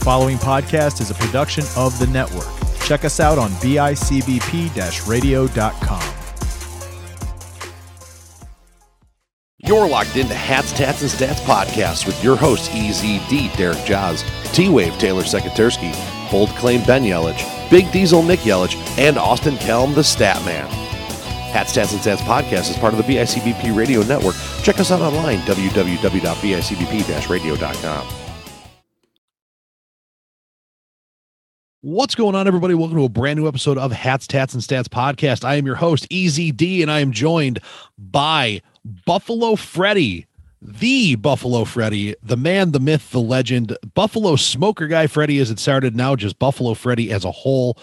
following podcast is a production of the network. Check us out on bicbp radio.com. You're locked into Hats, Tats, and Stats podcast with your hosts EZD, Derek Jaws, T-Wave, Taylor Sekatarsky, Bold Claim, Ben Yelich, Big Diesel, Nick Yelich, and Austin Kelm, the Stat Man. Hats, Stats, and Stats podcast is part of the BICBP radio network. Check us out online, www.bicbp-radio.com. What's going on, everybody? Welcome to a brand new episode of Hats, Tats, and Stats podcast. I am your host, EZD, and I am joined by Buffalo Freddy, the Buffalo Freddy, the man, the myth, the legend, Buffalo Smoker Guy Freddy as it started, now just Buffalo Freddy as a whole.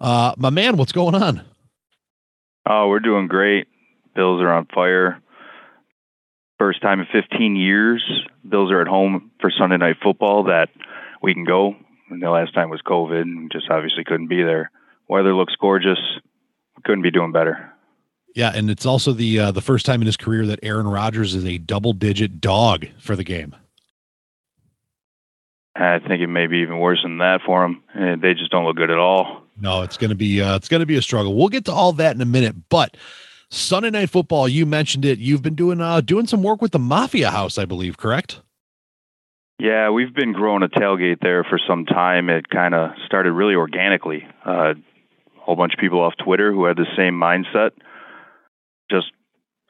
Uh, my man, what's going on? Oh, we're doing great. Bills are on fire. First time in 15 years, Bills are at home for Sunday night football that we can go. And the last time was COVID, and just obviously couldn't be there. Weather looks gorgeous. Couldn't be doing better. Yeah, and it's also the uh, the first time in his career that Aaron Rodgers is a double digit dog for the game. I think it may be even worse than that for him. They just don't look good at all. No, it's going to be uh, it's going to be a struggle. We'll get to all that in a minute, but Sunday night football, you mentioned it. You've been doing uh, doing some work with the Mafia House, I believe, correct? Yeah, we've been growing a tailgate there for some time. It kind of started really organically. Uh, a whole bunch of people off Twitter who had the same mindset just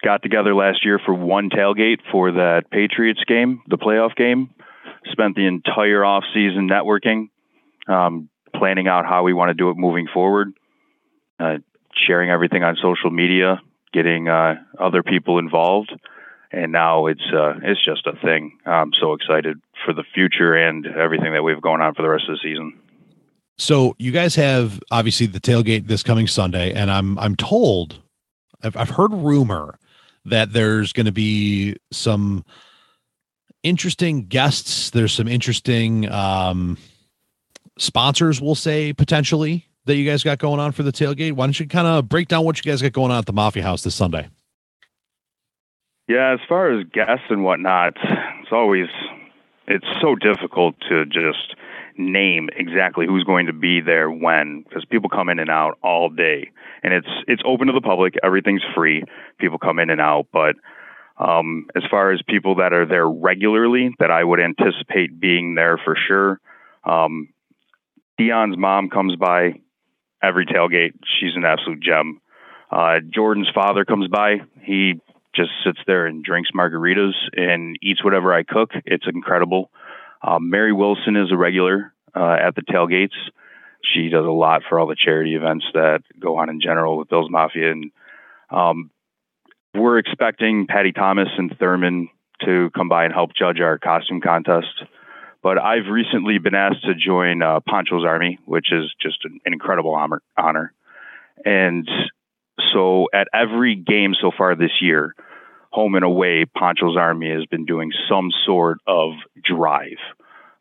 got together last year for one tailgate for that Patriots game, the playoff game. Spent the entire off season networking, um, planning out how we want to do it moving forward, uh, sharing everything on social media, getting uh, other people involved, and now it's uh, it's just a thing. I'm so excited for the future and everything that we have going on for the rest of the season. So you guys have obviously the tailgate this coming Sunday, and I'm I'm told, I've I've heard rumor that there's going to be some interesting guests. There's some interesting um, sponsors, we'll say potentially that you guys got going on for the tailgate. Why don't you kind of break down what you guys got going on at the Mafia House this Sunday? Yeah, as far as guests and whatnot, it's always it's so difficult to just name exactly who's going to be there when because people come in and out all day and it's it's open to the public everything's free people come in and out but um, as far as people that are there regularly that i would anticipate being there for sure um, Dion's mom comes by every tailgate. She's an absolute gem. Uh, Jordan's father comes by. He just sits there and drinks margaritas and eats whatever I cook. It's incredible. Um, Mary Wilson is a regular uh, at the tailgates. She does a lot for all the charity events that go on in general with Bills Mafia. And um, we're expecting Patty Thomas and Thurman to come by and help judge our costume contest. But I've recently been asked to join uh, Poncho's Army, which is just an, incredible honor, honor. And so at every game so far this year, home and away, Poncho's Army has been doing some sort of drive.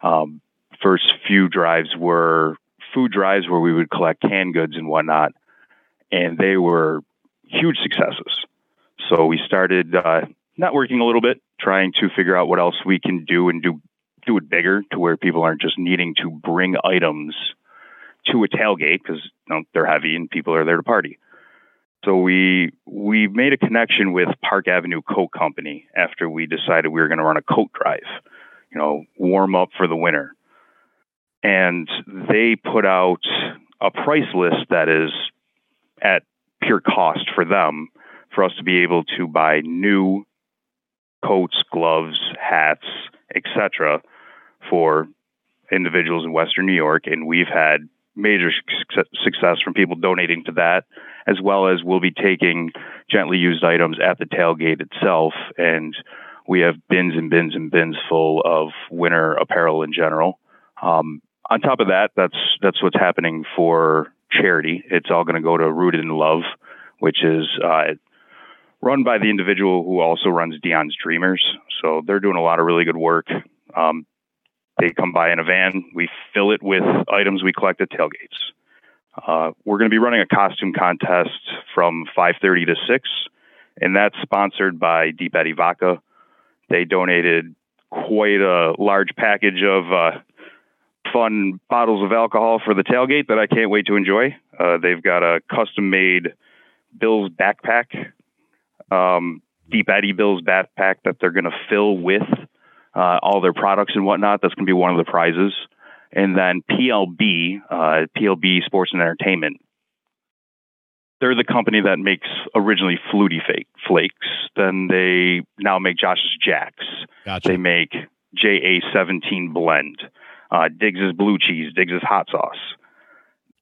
Um, first few drives were food drives where we would collect canned goods and whatnot, and they were huge successes. So we started uh, networking a little bit, trying to figure out what else we can do and do do it bigger to where people aren't just needing to bring items to a tailgate because you know, they're heavy and people are there to party. So we we made a connection with Park Avenue Coat Company after we decided we were going to run a coat drive, you know, warm up for the winter. And they put out a price list that is at pure cost for them for us to be able to buy new coats, gloves, hats, etc for individuals in Western New York, and we've had major success from people donating to that, as well as we'll be taking gently used items at the tailgate itself, and we have bins and bins and bins full of winter apparel in general. Um, on top of that, that's that's what's happening for charity. It's all going to go to Rooted in Love, which is uh, run by the individual who also runs Dion's Dreamers. So they're doing a lot of really good work. Um, they come by in a van. We fill it with items we collect at tailgates. Uh, we're going to be running a costume contest from 5:30 to 6, and that's sponsored by Deep Eddy Vodka. They donated quite a large package of uh, fun bottles of alcohol for the tailgate that I can't wait to enjoy. Uh, they've got a custom made Bills backpack, um, Deep Eddy Bills backpack that they're going to fill with uh, all their products and whatnot. That's going to be one of the prizes. And then PLB, uh, PLB Sports and Entertainment. They're the company that makes originally Flutie fake flakes. Then they now make Josh's Jacks. Gotcha. They make JA17 blend, uh, Diggs's blue cheese, Diggs's hot sauce.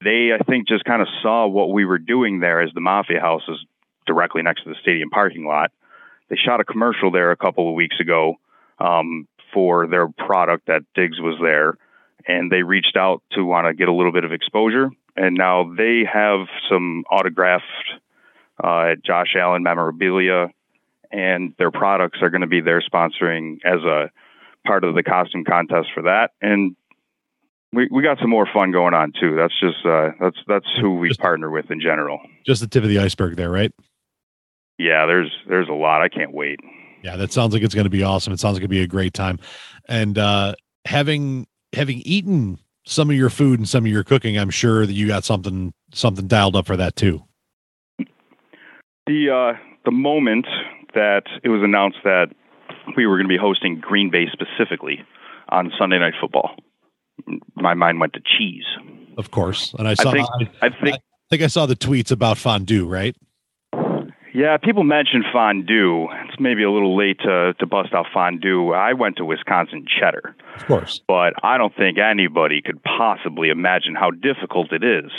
They, I think, just kind of saw what we were doing there as the Mafia House is directly next to the stadium parking lot. They shot a commercial there a couple of weeks ago um, for their product that Diggs was there, and they reached out to want to get a little bit of exposure. And now they have some autographed uh, Josh Allen memorabilia, and their products are going to be there sponsoring as a part of the costume contest for that. And we, we got some more fun going on too. That's just uh, that's that's who we Just- partner with in general. Just the tip of the iceberg there, right? Yeah, there's there's a lot. I can't wait. Yeah, that sounds like it's going to be awesome. It sounds like it'd be a great time. And uh having having eaten some of your food and some of your cooking, I'm sure that you got something something dialed up for that too. The uh, the moment that it was announced that we were going to be hosting Green Bay specifically on Sunday Night Football, my mind went to cheese. Of course. And I saw think- I, I think think I saw the tweets about fondue, right? Yeah, people mentioned fondue. It's maybe a little late to, to bust out fondue. I went to Wisconsin cheddar, Of course. but I don't think anybody could possibly imagine how difficult it is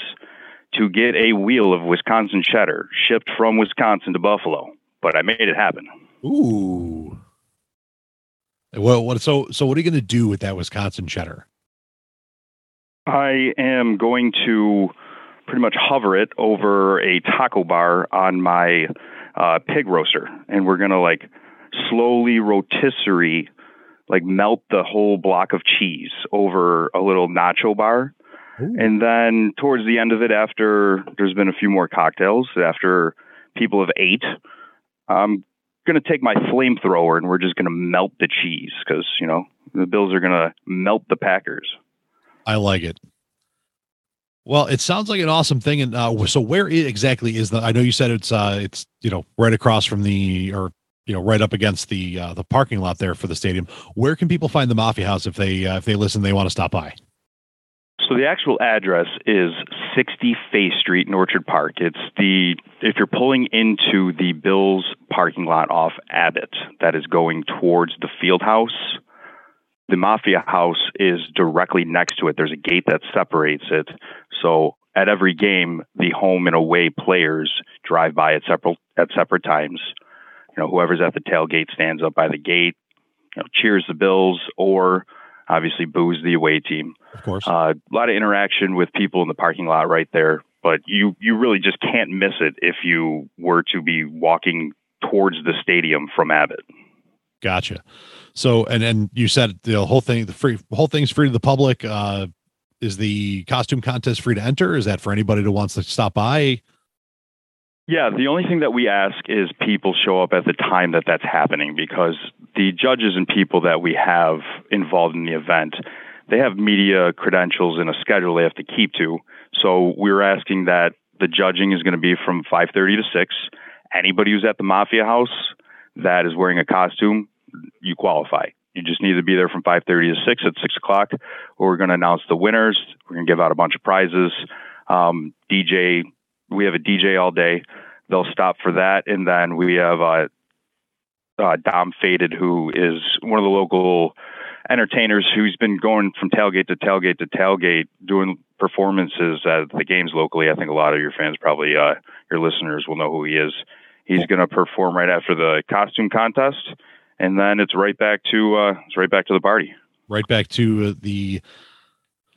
to get a wheel of Wisconsin cheddar shipped from Wisconsin to Buffalo. But I made it happen. Ooh. Well, what so so what are you going to do with that Wisconsin cheddar? I am going to pretty much hover it over a taco bar on my uh, pig roaster, and we're gonna like slowly rotisserie, like melt the whole block of cheese over a little nacho bar, Ooh. and then towards the end of it, after there's been a few more cocktails, after people have ate, I'm gonna take my flamethrower and we're just gonna melt the cheese because you know the Bills are gonna melt the Packers. I like it. Well, it sounds like an awesome thing. And uh, so, where exactly is the? I know you said it's uh, it's you know right across from the or you know right up against the uh, the parking lot there for the stadium. Where can people find the Mafia House if they uh, if they listen, they want to stop by? So the actual address is 60 Faith Street in Orchard Park. It's the if you're pulling into the Bills parking lot off Abbott that is going towards the field house. The Mafia House is directly next to it. There's a gate that separates it. So at every game, the home and away players drive by at several at separate times. You know, whoever's at the tailgate stands up by the gate, you know, cheers the Bills, or obviously boos the away team. Of course. Uh, a lot of interaction with people in the parking lot right there, but you you really just can't miss it if you were to be walking towards the stadium from Abbott. Gotcha. So, and and you said the whole thing, the free whole thing's free to the public. Uh, is the costume contest free to enter? Is that for anybody that wants to stop by? Yeah, the only thing that we ask is people show up at the time that that's happening because the judges and people that we have involved in the event, they have media credentials and a schedule they have to keep to. So we're asking that the judging is going to be from 5:30 to 6. Anybody who's at the Mafia House that is wearing a costume, you qualify. You just need to be there from 5:30 to 6 at 6 o'clock. We're going to announce the winners. We're going to give out a bunch of prizes. Um, DJ, we have a DJ all day. They'll stop for that, and then we have uh, uh, Dom Faded, who is one of the local entertainers who's been going from tailgate to tailgate to tailgate, doing performances at the games locally. I think a lot of your fans, probably uh, your listeners, will know who he is. He's going to perform right after the costume contest, and then it's right back to uh, it's right back to the party. Right back to uh, the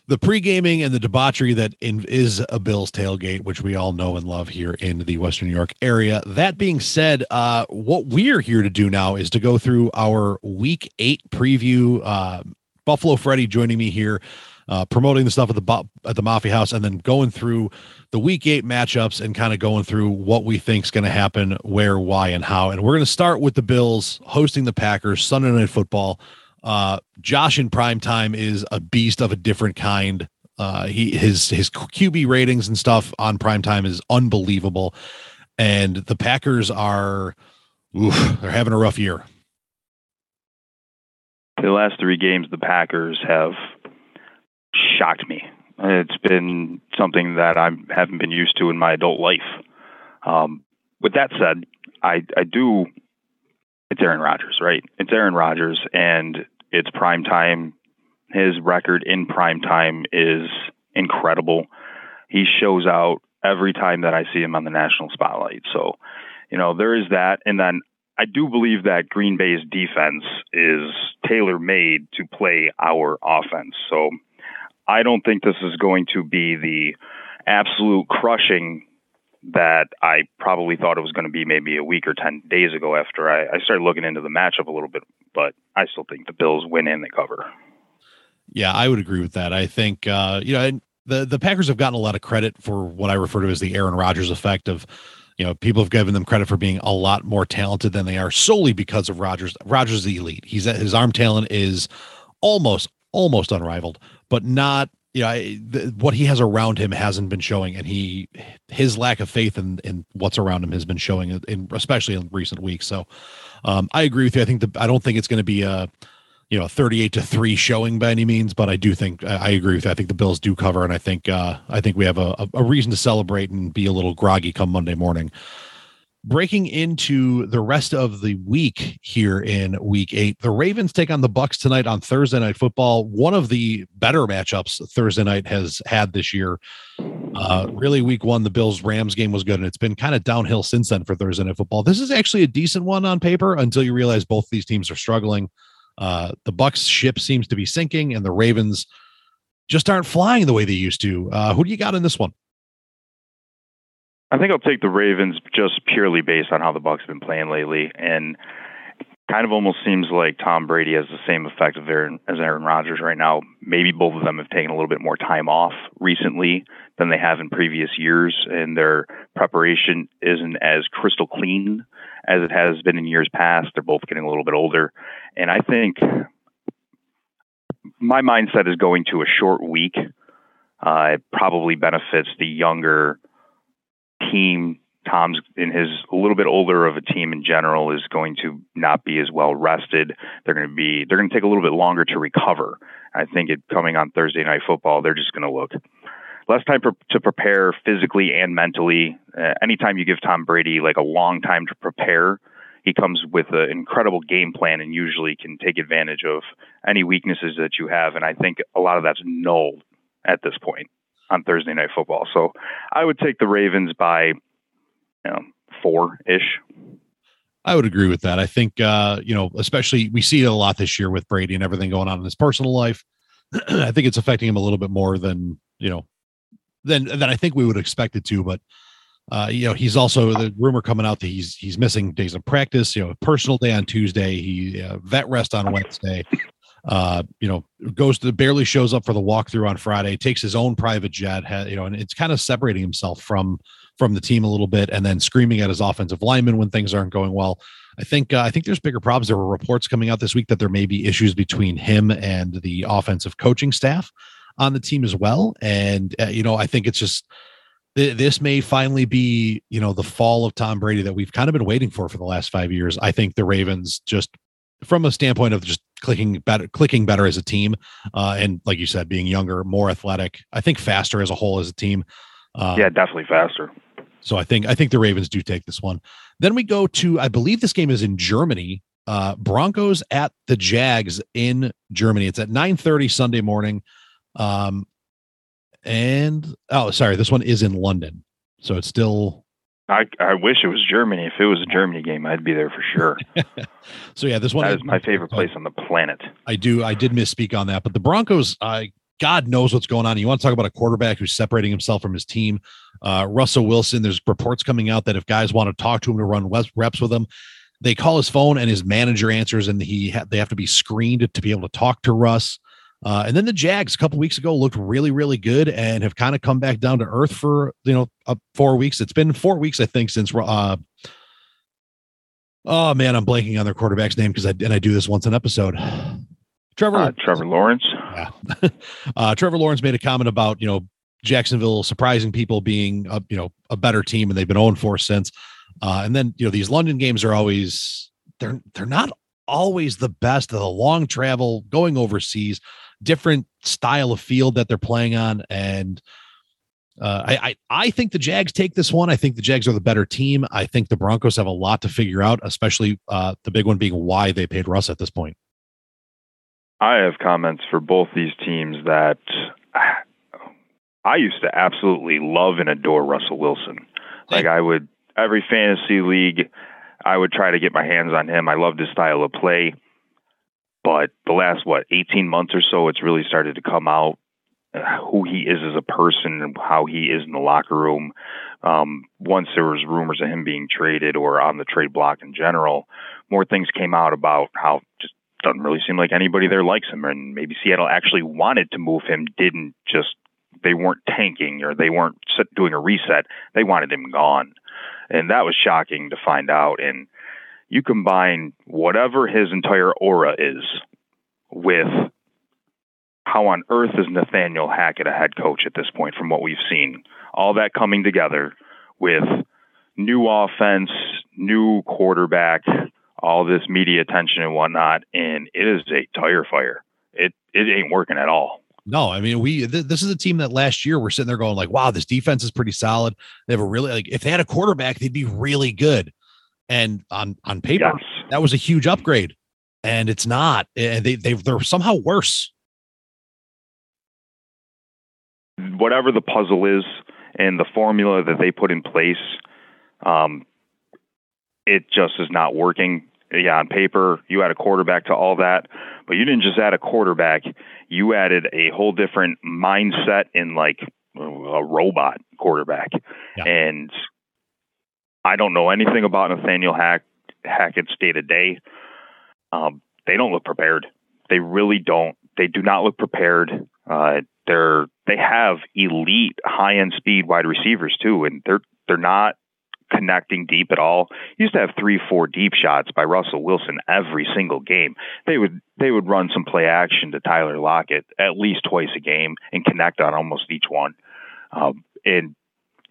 the pre gaming and the debauchery that in, is a Bills tailgate, which we all know and love here in the Western New York area. That being said, uh, what we're here to do now is to go through our Week Eight preview. Uh, Buffalo Freddy joining me here, uh, promoting the stuff at the at the Mafia House, and then going through the Week Eight matchups and kind of going through what we think is going to happen, where, why, and how. And we're going to start with the Bills hosting the Packers Sunday Night Football. Uh, Josh in prime time is a beast of a different kind. Uh, he his his QB ratings and stuff on prime time is unbelievable, and the Packers are, oof, they're having a rough year. The last three games, the Packers have shocked me. It's been something that I haven't been used to in my adult life. Um, with that said, I I do. It's Aaron Rodgers, right? It's Aaron Rodgers, and it's prime time. His record in prime time is incredible. He shows out every time that I see him on the national spotlight. So, you know, there is that. And then I do believe that Green Bay's defense is tailor made to play our offense. So I don't think this is going to be the absolute crushing that I probably thought it was going to be maybe a week or 10 days ago after I, I started looking into the matchup a little bit. But I still think the Bills win and they cover. Yeah, I would agree with that. I think, uh, you know, the, the Packers have gotten a lot of credit for what I refer to as the Aaron Rodgers effect of, you know, people have given them credit for being a lot more talented than they are solely because of Rodgers. Rodgers is the elite. He's his arm talent is almost, almost unrivaled, but not you know, I, the, what he has around him hasn't been showing, and he his lack of faith in in what's around him has been showing, in, especially in recent weeks. So, um, I agree with you. I think the I don't think it's going to be a you know 38 to 3 showing by any means but i do think i, agree with you i think the bills do cover and i think uh i think we have a, a reason to celebrate and be a little groggy come monday morning breaking into the rest of the week here in week eight. The ravens take on the bucks tonight on thursday night football. One of the better matchups thursday night has had this year. Uh, really week one the bills rams game was good and it's been kind of downhill since then for thursday night football. This is actually a decent one on paper until you realize both these teams are struggling. Uh, the bucks ship seems to be sinking and the ravens just aren't flying the way they used to. Uh, who do you got in this one I think I'll take the Ravens just purely based on how the Bucks have been playing lately, and kind of almost seems like Tom Brady has the same effect of Aaron, as Aaron Rodgers right now. Maybe both of them have taken a little bit more time off recently than they have in previous years, and their preparation isn't as crystal clean as it has been in years past. They're both getting a little bit older, and I think my mindset is going to a short week. Uh, it probably benefits the younger team Tom's in his a little bit older of a team in general is going to not be as well rested. They're going to be they're going to take a little bit longer to recover. I think it coming on Thursday night football, they're just going to look less time per, to prepare physically and mentally. Uh, anytime you give Tom Brady like a long time to prepare, he comes with an incredible game plan and usually can take advantage of any weaknesses that you have. And I think a lot of that's null at this point on Thursday night football. So I would take the Ravens by you know four ish. I would agree with that. I think uh, you know, especially we see it a lot this year with Brady and everything going on in his personal life. I think it's affecting him a little bit more than you know than than I think we would expect it to. But uh, you know, he's also the rumor coming out that he's he's missing days of practice. You know, personal day on Tuesday, he uh, vet rest on Wednesday uh, you know, goes to barely shows up for the walkthrough on Friday, takes his own private jet, you know, and it's kind of separating himself from from the team a little bit, and then screaming at his offensive lineman when things aren't going well. I think uh, I think there's bigger problems. There were reports coming out this week that there may be issues between him and the offensive coaching staff on the team as well, and uh, you know, I think it's just this may finally be you know the fall of Tom Brady that we've kind of been waiting for for the last five years. I think the Ravens just from a standpoint of just clicking better clicking better as a team uh, and like you said being younger more athletic i think faster as a whole as a team. Uh, yeah definitely faster. so i think i think the ravens do take this one. Then we go to i believe this game is in germany uh, broncos at the jags in germany. It's at 9 30 sunday morning um and oh sorry this one is in london. So it's still I, I wish it was Germany. If it was a Germany game, I'd be there for sure. so yeah, this one that is my favorite place on the planet. I do. I did misspeak on that, but the Broncos, I God knows what's going on. You want to talk about a quarterback who's separating himself from his team. Uh, Russell Wilson. There's reports coming out that if guys want to talk to him to run reps with him, they call his phone and his manager answers, and he ha- they have to be screened to be able to talk to Russ. Uh, and then the Jags a couple weeks ago looked really, really good and have kind of come back down to earth for you know uh, four weeks. It's been four weeks, I think, since. Uh, oh man, I'm blanking on their quarterback's name because I and I do this once an episode. Trevor Uh, Trevor Lawrence. Yeah. uh, Trevor Lawrence made a comment about, you know, Jacksonville surprising people being, a, you know, a better team and they've been 0 4 since. Uh, and then, you know, these London games are always, they're, they're not always the best of the long travel going overseas, different style of field that they're playing on. And, uh, I, I I think the Jags take this one. I think the Jags are the better team. I think the Broncos have a lot to figure out, especially uh, the big one being why they paid Russ at this point. I have comments for both these teams that I used to absolutely love and adore Russell Wilson. Like I would every fantasy league, I would try to get my hands on him. I loved his style of play. But the last what, 18 months or so it's really started to come out who he is as a person and how he is in the locker room. Um, once there was rumors of him being traded or on the trade block in general, more things came out about how just doesn't really seem like anybody there likes him, and maybe Seattle actually wanted to move him, didn't just they weren't tanking or they weren't doing a reset. They wanted him gone, and that was shocking to find out. And you combine whatever his entire aura is with how on earth is Nathaniel Hackett a head coach at this point from what we've seen? All that coming together with new offense, new quarterback, all this media attention and whatnot, and it is a tire fire. It it ain't working at all. No, I mean we. Th- this is a team that last year we're sitting there going like, "Wow, this defense is pretty solid." They have a really like if they had a quarterback, they'd be really good. And on on paper, yes. that was a huge upgrade, and it's not. And they they they're somehow worse. whatever the puzzle is and the formula that they put in place, um, it just is not working. Yeah, on paper, you add a quarterback to all that, but you didn't just add a quarterback. You added a whole different mindset in like a robot quarterback. Yeah. And I don't know anything about Nathaniel Hack, Hackett's day to day. They don't look prepared. They really don't. They do not look prepared. Uh, they're they have elite high end speed wide receivers too, and they're they're not connecting deep at all. used to have three, four deep shots by Russell Wilson every single game. They would they would run some play action to Tyler Lockett at least twice a game and connect on almost each one. Um, and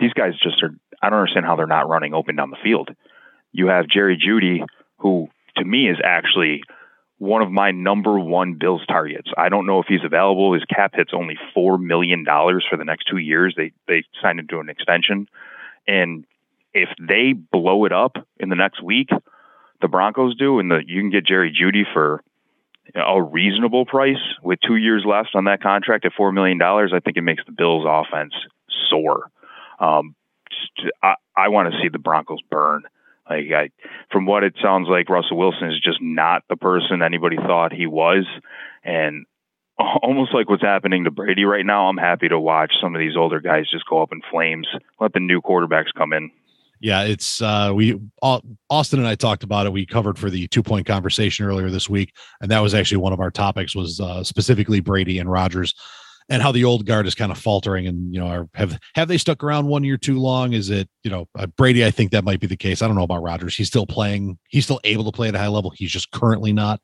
these guys just are. I don't understand how they're not running open down the field. You have Jerry Jeudy, who to me is actually one of my number one Bills targets. I don't know if he's available. His cap hit's only four million dollars for the next two years. They they signed him to an extension, and if they blow it up in the next week, the Broncos do, and the you can get Jerry Jeudy for a reasonable price with two years left on that contract at four million dollars. I think it makes the Bills' offense soar. Um, I, I want to see the Broncos burn. Like I, from what it sounds like, Russell Wilson is just not the person anybody thought he was, and almost like what's happening to Brady right now. I'm happy to watch some of these older guys just go up in flames. Let the new quarterbacks come in. Yeah, it's uh we Austin and I talked about it. We covered for the two point conversation earlier this week, and that was actually one of our topics was uh, specifically Brady and Rodgers and how the old guard is kind of faltering and you know are, have have they stuck around one year too long? Is it you know uh, brady i think that might be the case. I don't know about Rodgers he's still playing. He's still able to play at a high level. He's just currently not.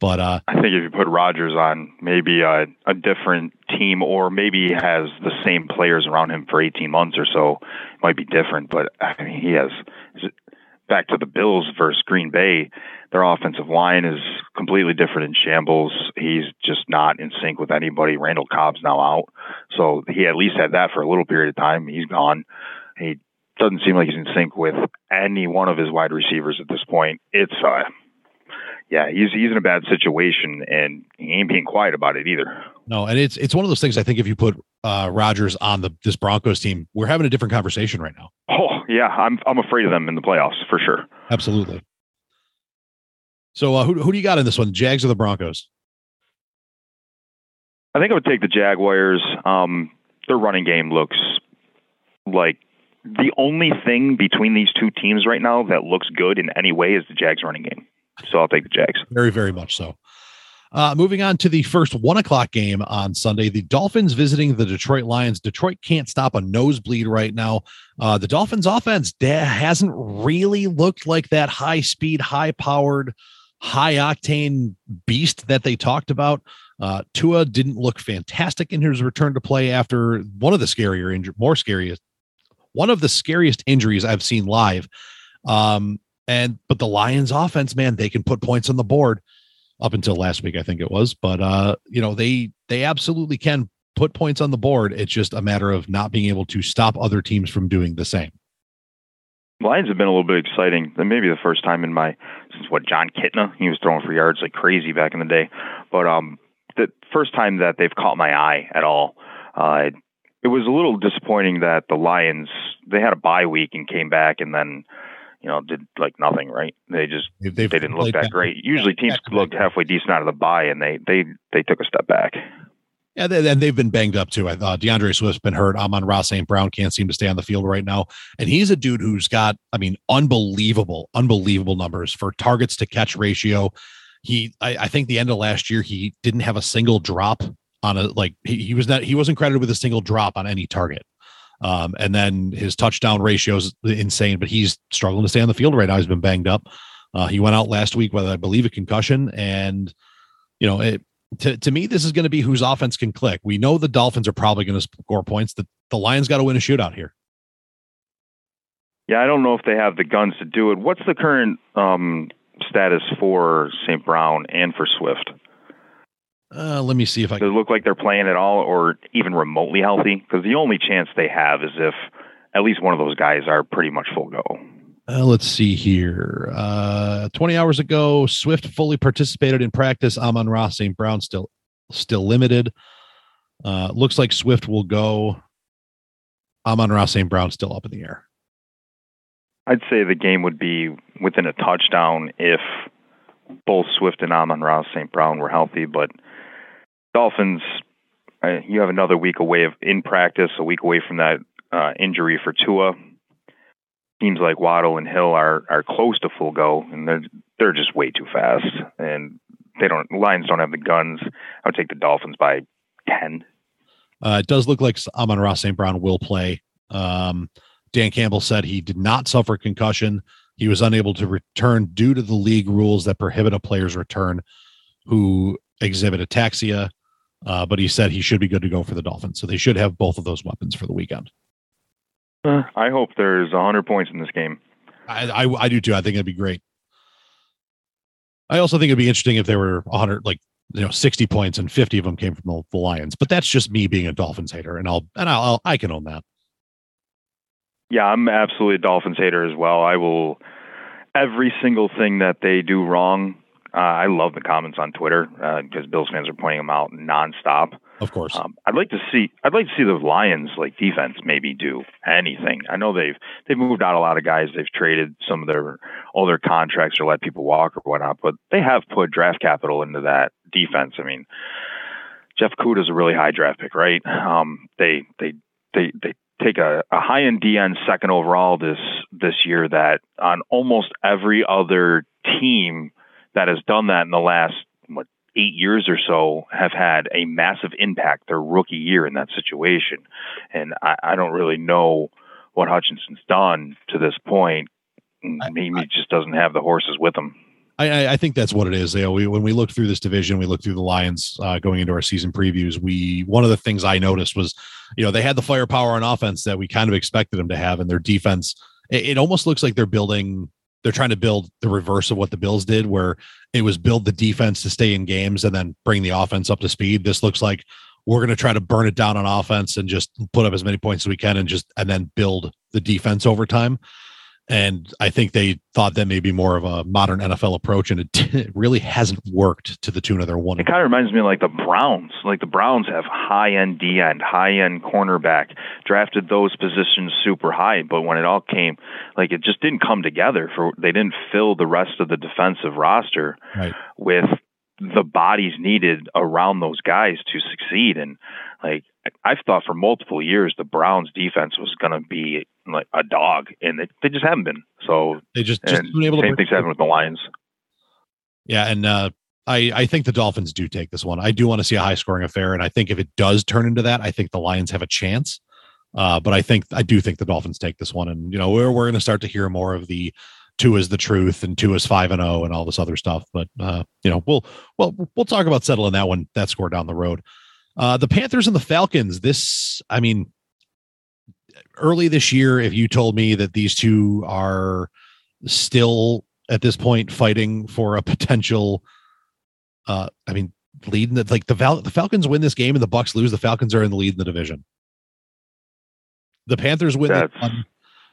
But uh i think if you put Rodgers on maybe a, a different team or maybe has the same players around him for 18 months or so it might be different. But i mean he has back to the bills versus green bay their offensive line is completely different in shambles. He's just not in sync with anybody. Randall Cobb's now out. So he at least had that for a little period of time. He's gone. He doesn't seem like he's in sync with any one of his wide receivers at this point. It's uh yeah, he's he's in a bad situation and he ain't being quiet about it either. No, and it's it's one of those things I think if you put uh Rodgers on the this Broncos team, we're having a different conversation right now. Oh, yeah, I'm I'm afraid of them in the playoffs for sure. Absolutely. So uh, who who do you got in this one? Jags or the Broncos? I think I would take the Jaguars. Um, their running game looks like the only thing between these two teams right now that looks good in any way is the Jags running game. So I'll take the Jags. Very, very much so. Uh, moving on to the first one o'clock game on Sunday, the Dolphins visiting the Detroit Lions. Detroit can't stop a nosebleed right now. Uh, the Dolphins offense hasn't really looked like that high speed, high powered high octane beast that they talked about. Uh, Tua didn't look fantastic in his return to play after one of the scarier injury, more scariest, one of the scariest injuries I've seen live. Um, and but the Lions offense, man, they can put points on the board up until last week, I think it was. But uh, you know, they they absolutely can put points on the board. It's just a matter of not being able to stop other teams from doing the same. Lions have been a little bit exciting. Maybe the first time in my since what Jon Kitna, he was throwing for yards like crazy back in the day. But um, the first time that they've caught my eye at all. Uh, it was a little disappointing that the Lions they had a bye week and came back and then you know, did like nothing, right? They just They've they didn't look that great. Usually teams looked halfway decent out of the bye, and they they they took a step back. Yeah, they, and they've been banged up too. I thought DeAndre Swift's been hurt. Amon-Ra St. Brown can't seem to stay on the field right now. And he's a dude who's got, I mean, unbelievable, unbelievable numbers for targets to catch ratio. He, I, I think the end of last year, he didn't have a single drop on a, like, he, he was not, he wasn't credited with a single drop on any target. Um, and then his touchdown ratio is insane, but he's struggling to stay on the field right now. He's been banged up. Uh, he went out last week with, I believe, a concussion. And, you know, it, to, to me, this is going to be whose offense can click. We know the Dolphins are probably going to score points. The, the Lions got to win a shootout here. Yeah, I don't know if they have the guns to do it. What's the current um, status for St. Brown and for Swift? Uh, let me see if I. Does it look like they're playing at all, or even remotely healthy? Because the only chance they have is if at least one of those guys are pretty much full go. Uh, let's see here. Uh, 20 hours ago, Swift fully participated in practice. Amon-Ra St. Brown still still limited. Uh, looks like Swift will go. Amon-Ra St. Brown still up in the air. I'd say the game would be within a touchdown if both Swift and Amon-Ra St. Brown were healthy, but Dolphins, uh, you have another week away of in practice, a week away from that uh, injury for Tua. Teams like Waddle and Hill are are close to full go, and they're they're just way too fast, and they don't. Lions don't have the guns. I would take the Dolphins by ten. Uh, it does look like Amon-Ra St. Brown will play. Um, Dan Campbell said he did not suffer concussion. He was unable to return due to the league rules that prohibit a player's return who exhibit ataxia. Uh, but he said he should be good to go for the Dolphins. So they should have both of those weapons for the weekend. Uh, I hope there's 100 points in this game. I, I, I do too. I think it'd be great. I also think it'd be interesting if there were 100, like you know, 60 points and 50 of them came from the, the Lions. But that's just me being a Dolphins hater, and I'll and I'll, I'll I can own that. Yeah, I'm absolutely a Dolphins hater as well. I will every single thing that they do wrong uh, I love the comments on Twitter because uh, Bills fans are pointing them out nonstop. Of course, um, I'd like to see I'd like to see the Lions like defense maybe do anything. I know they've they've moved out a lot of guys. They've traded some of their older contracts or let people walk or whatnot, but they have put draft capital into that defense. I mean, Jeff Okudah's a really high draft pick, right? Um, they they they they take a, a high end DN second overall this this year that on almost every other team that has done that in the last what eight years or so have had a massive impact their rookie year in that situation. And I, I don't really know what Hutchinson's done to this point. Maybe he just doesn't have the horses with him. I, I, think that's what it is. You know, we, when we look through this division, we look through the Lions uh, going into our season previews. We one of the things I noticed was, you know, they had the firepower on offense that we kind of expected them to have, and their defense. It, it almost looks like they're building they're trying to build the reverse of what the Bills did, where it was build the defense to stay in games and then bring the offense up to speed. This looks like we're going to try to burn it down on offense and just put up as many points as we can and just and then build the defense over time. And I think they thought that may be more of a modern NFL approach, and it, it really hasn't worked to the tune of their one. It kind of reminds me of like the Browns. Like the Browns have high end D end, high end cornerback, drafted those positions super high, but when it all came, like it just didn't come together. For they didn't fill the rest of the defensive roster right. with the bodies needed around those guys to succeed. And like I've thought for multiple years, the Browns defense was going to be like a dog, and they, they just haven't been. So they just just been able same to. Same things happen with the Lions. Yeah, and uh, I I think the Dolphins do take this one. I do want to see a high scoring affair, and I think if it does turn into that, I think the Lions have a chance. Uh, but I think I do think the Dolphins take this one, and you know we're we're going to start to hear more of the Tua is the truth and Tua is five and zero oh and all this other stuff. But uh, you know, we'll well we'll talk about settling that one that score down the road. Uh, the Panthers and the Falcons. This, I mean, early this year, if you told me that these two are still at this point fighting for a potential, uh, I mean, leading the like the Val- the Falcons win this game and the Bucks lose, the Falcons are in the lead in the division. The Panthers win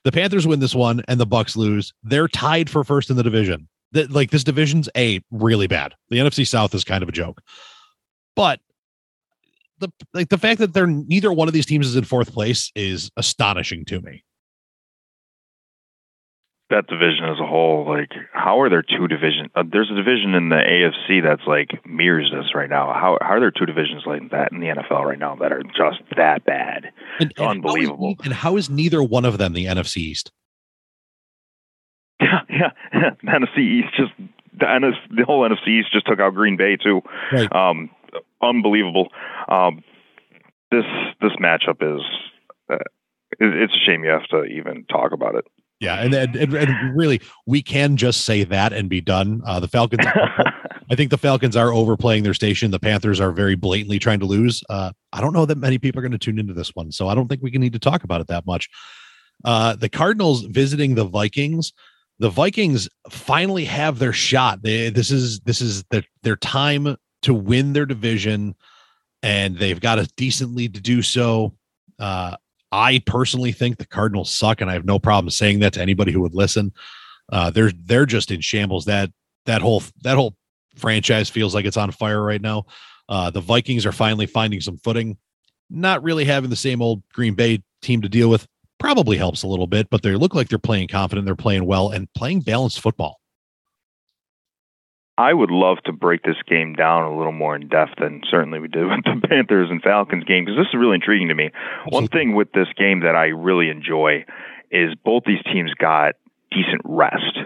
the Panthers win this one and the Bucks lose. They're tied for first in the division. That like this division's a really bad. The NFC South is kind of a joke. But the like the fact that they're neither one of these teams is in fourth place is astonishing to me that division as a whole, like how are there two divisions? Uh, there's a division in the AFC that's like mirrors this right now. How how are there two divisions like that in the NFL right now that are just that bad? And, and unbelievable. How is, and how is neither one of them the NFC East? Yeah, yeah. the NFC East just the NFC, the whole NFC East just took out Green Bay too. Right. Um, unbelievable. Um, this this matchup is. Uh, it's a shame you have to even talk about it. Yeah, and, and and, really, we can just say that and be done. Uh, the Falcons, I think the Falcons are overplaying their station. The Panthers are very blatantly trying to lose. Uh, I don't know that many people are going to tune into this one, so I don't think we can need to talk about it that much. Uh, the Cardinals visiting the Vikings. The Vikings finally have their shot. They, this is this is their, their time to win their division, and they've got a decent lead to do so. Uh, I personally think the Cardinals suck, and I have no problem saying that to anybody who would listen. Uh, they're they're just in shambles. That that whole that whole franchise feels like it's on fire right now. Uh, the Vikings are finally finding some footing. Not really having the same old Green Bay team to deal with probably helps a little bit, but they look like they're playing confident. They're playing well and playing balanced football. I would love to break this game down a little more in depth than certainly we did with the Panthers and Falcons game because this is really intriguing to me. One thing with this game that I really enjoy is both these teams got decent rest.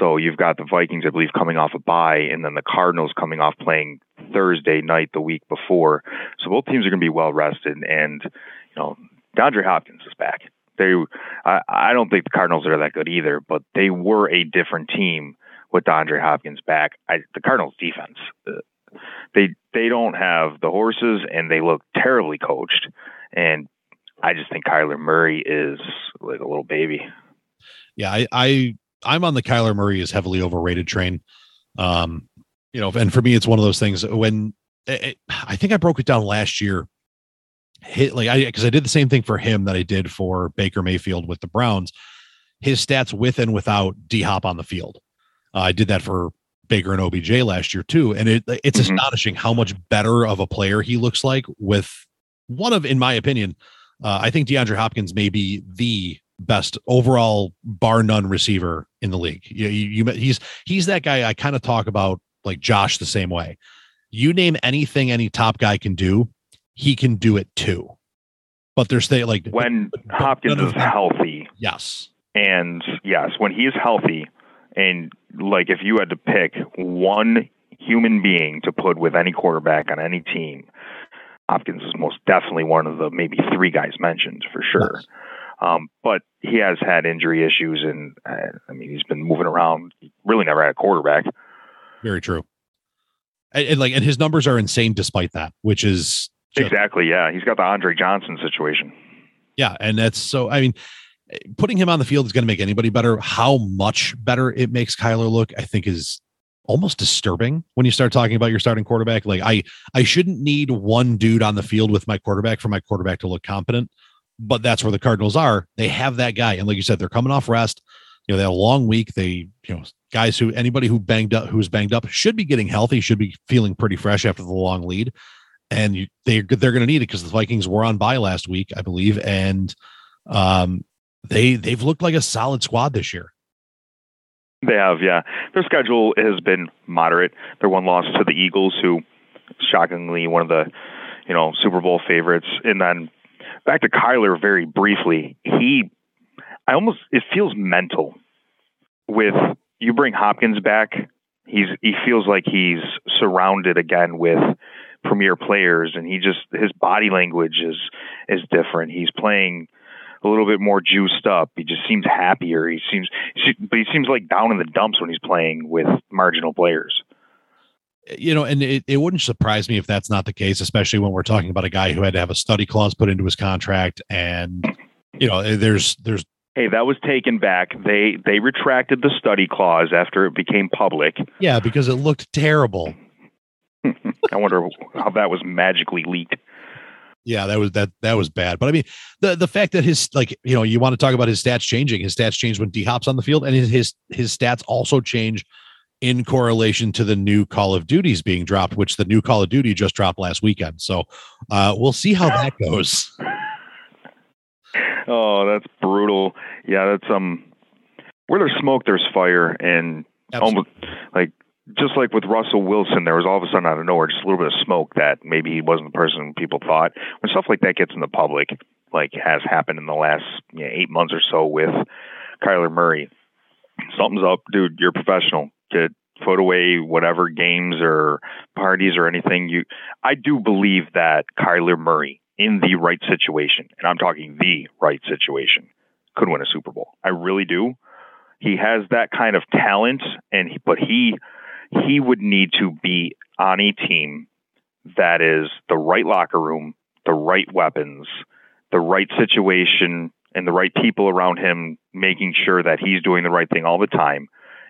So you've got the Vikings, I believe, coming off a bye, and then the Cardinals coming off playing Thursday night the week before. So both teams are going to be well rested, and you know, DeAndre Hopkins is back. They, I, I don't think the Cardinals are that good either, but they were a different team with DeAndre Hopkins back. I, the Cardinals defense, uh, they they don't have the horses and they look terribly coached. And I just think Kyler Murray is like a little baby. Yeah, I, I I'm on the Kyler Murray is heavily overrated train. Um, you know, and for me, it's one of those things when it, I think I broke it down last year. Hit like I because I did the same thing for him that I did for Baker Mayfield with the Browns. His stats with and without D Hop on the field. Uh, I did that for Baker and OBJ last year too, and it it's mm-hmm. astonishing how much better of a player he looks like with one of, in my opinion, uh, I think DeAndre Hopkins may be the best overall bar none receiver in the league. You, you, you he's he's that guy I kind of talk about like Josh the same way. You name anything any top guy can do, he can do it too. But there's they like when Hopkins is healthy. Yes. And yes, when he's healthy, and like if you had to pick one human being to put with any quarterback on any team, Hopkins is most definitely one of the maybe three guys mentioned for sure. Um, but he has had injury issues, and uh, I mean he's been moving around. Really never had a quarterback. Very true. And, and like, and his numbers are insane despite that, which is just, exactly yeah. He's got the Andre Johnson situation. Yeah, and that's so. I mean, putting him on the field is going to make anybody better. How much better it makes Kyler look, I think, is almost disturbing when you start talking about your starting quarterback. Like I, I shouldn't need one dude on the field with my quarterback for my quarterback to look competent. But that's where the Cardinals are. They have that guy, and like you said, they're coming off rest. You know, they have a long week. They, you know, guys who anybody who banged up, who's banged up, should be getting healthy, should be feeling pretty fresh after the long lead. And you, they they're going to need it because the Vikings were on bye last week, I believe, and um, they they've looked like a solid squad this year. They have, yeah. Their schedule has been moderate. Their one loss to the Eagles, who shockingly one of the you know Super Bowl favorites, and then back to Kyler very briefly. He, I almost it feels mental with you bring Hopkins back. He's he feels like he's surrounded again with premier players, and he just his body language is is different. He's playing a little bit more juiced up. He just seems happier. He seems, but he seems like down in the dumps when he's playing with marginal players. You know, and it, it wouldn't surprise me if that's not the case, especially when we're talking about a guy who had to have a study clause put into his contract, and you know, eh, there's there's Hey, that was taken back. They they retracted the study clause after it became public. Yeah, because it looked terrible. I wonder how that was magically leaked. Yeah, that was that that was bad. But I mean, the the fact that his like you know you want to talk about his stats changing. His stats change when D Hop's on the field, and his his, his stats also change in correlation to the new Call of Duties being dropped, which the new Call of Duty just dropped last weekend. So uh, we'll see how that goes. oh, that's brutal. Yeah, that's um, where there's smoke, there's fire, and almost like just like with Russell Wilson, there was all of a sudden out of nowhere just a little bit of smoke that maybe he wasn't the person people thought. When stuff like that gets in the public, like has happened in the last you know, eight months or so with Kyler Murray, something's up, dude. You're professional. Get put away whatever games or parties or anything. You, I do believe that Kyler Murray in the right situation, and I'm talking the right situation, could win a Super Bowl. I really do. He has that kind of talent, and he, but he he would need to be on a team that is the right locker room, the right weapons, the right situation, and the right people around him, making sure that he's doing the right thing all the time.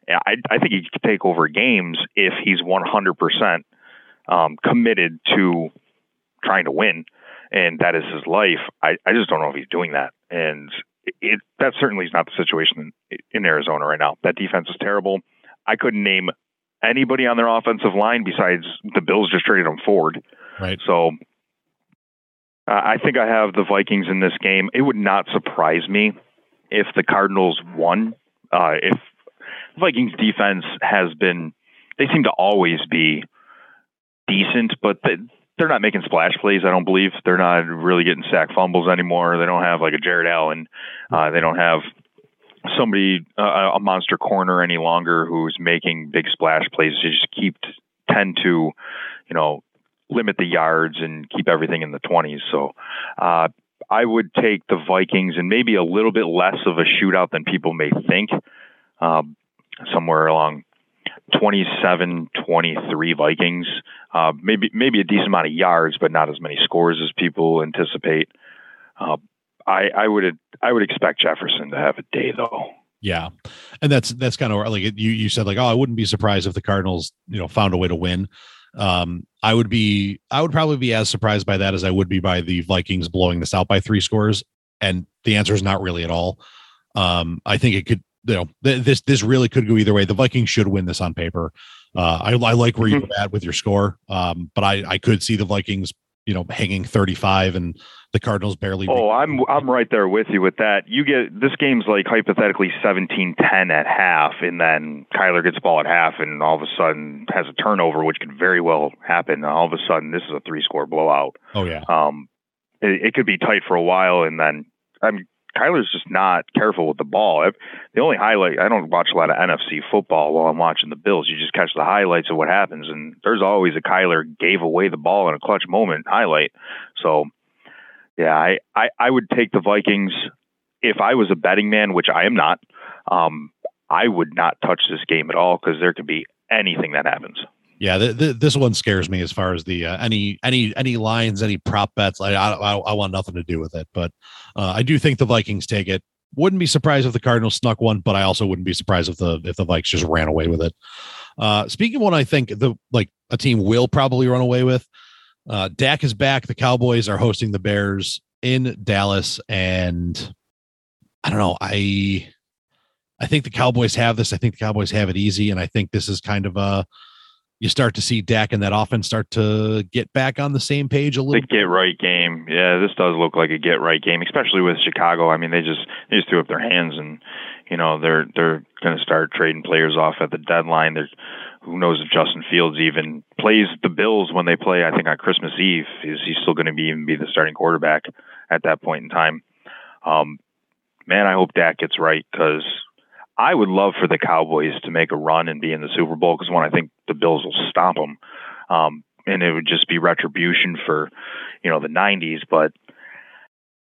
I, I think he could take over games if he's 100% um, committed to trying to win and that is his life. I, I just don't know if he's doing that. And it, it that certainly is not the situation in, in Arizona right now. That defense is terrible. I couldn't name anybody on their offensive line besides the Bills just traded him Ford. Right. So uh, I think I have the Vikings in this game. It would not surprise me if the Cardinals won. Uh, if Vikings defense has been, they seem to always be decent, but the, they're not making splash plays. I don't believe they're not really getting sack fumbles anymore. They don't have like a Jared Allen. Uh, they don't have somebody uh, a monster corner any longer who's making big splash plays. They just keep tend to, you know, limit the yards and keep everything in the 20s. So uh, I would take the Vikings and maybe a little bit less of a shootout than people may think. Um, somewhere along 27 23 Vikings. Uh, maybe maybe a decent amount of yards, but not as many scores as people anticipate. Uh, I, I would I would expect Jefferson to have a day though. Yeah, and that's that's kind of like you you said like oh I wouldn't be surprised if the Cardinals you know found a way to win. Um, I would be I would probably be as surprised by that as I would be by the Vikings blowing this out by three scores. And the answer is not really at all. Um, I think it could you know th- this this really could go either way. The Vikings should win this on paper. Uh, I, I like where mm-hmm. you're at with your score, um, but I I could see the Vikings you know hanging 35 and the Cardinals barely. Oh, I'm I'm right there with you with that. You get this game's like hypothetically 17-10 at half, and then Kyler gets the ball at half, and all of a sudden has a turnover, which could very well happen. And all of a sudden, this is a three score blowout. Oh yeah. Um, it, it could be tight for a while, and then I mean Kyler's just not careful with the ball. The only highlight I don't watch a lot of NFC football while I'm watching the Bills. You just catch the highlights of what happens, and there's always a Kyler gave away the ball in a clutch moment highlight. So, yeah, I I, I would take the Vikings if I was a betting man, which I am not. Um, I would not touch this game at all because there could be anything that happens yeah, this one scares me as far as the uh, any any any lines, any prop bets. I, I I want nothing to do with it, but uh, I do think the Vikings take it. Wouldn't be surprised if the Cardinals snuck one, but I also wouldn't be surprised if the if the Vikes just ran away with it. Uh, speaking of one, I think the like a team will probably run away with. Uh, Dak is back. The Cowboys are hosting the Bears in Dallas, and I don't know. I I think the Cowboys have this. I think the Cowboys have it easy, and I think this is kind of a you start to see Dak and that offense start to get back on the same page a little. The get right game, yeah. This does look like a get right game, especially with Chicago. I mean, they just they just threw up their hands, and you know they're they're going to start trading players off at the deadline. There's who knows if Justin Fields even plays the Bills when they play. I think on Christmas Eve, is he still going to be even be the starting quarterback at that point in time? Um, man, I hope Dak gets right because I would love for the Cowboys to make a run and be in the Super Bowl because one, I think the Bills will stomp them, um, and it would just be retribution for, you know, the '90s. But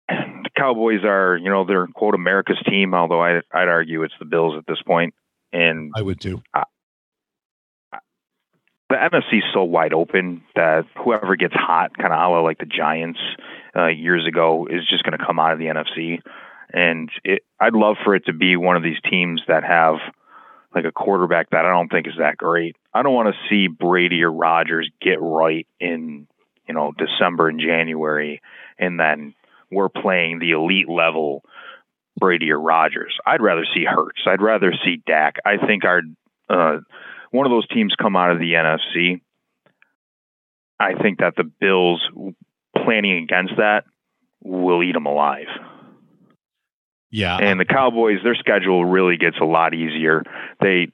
the Cowboys are, you know, they're quote America's team, although I, I'd argue it's the Bills at this point. And I would too. the NFC is so wide open that whoever gets hot, kind of a la like the Giants uh, years ago, is just going to come out of the NFC. And it, I'd love for it to be one of these teams that have like a quarterback that I don't think is that great. I don't want to see Brady or Rodgers get right in you know December and January, and then we're playing the elite level Brady or Rodgers. I'd rather see Hurts. I'd rather see Dak. I think our uh, one of those teams come out of the NFC. I think that the Bills planning against that will eat them alive. Yeah. And the Cowboys, their schedule really gets a lot easier. They,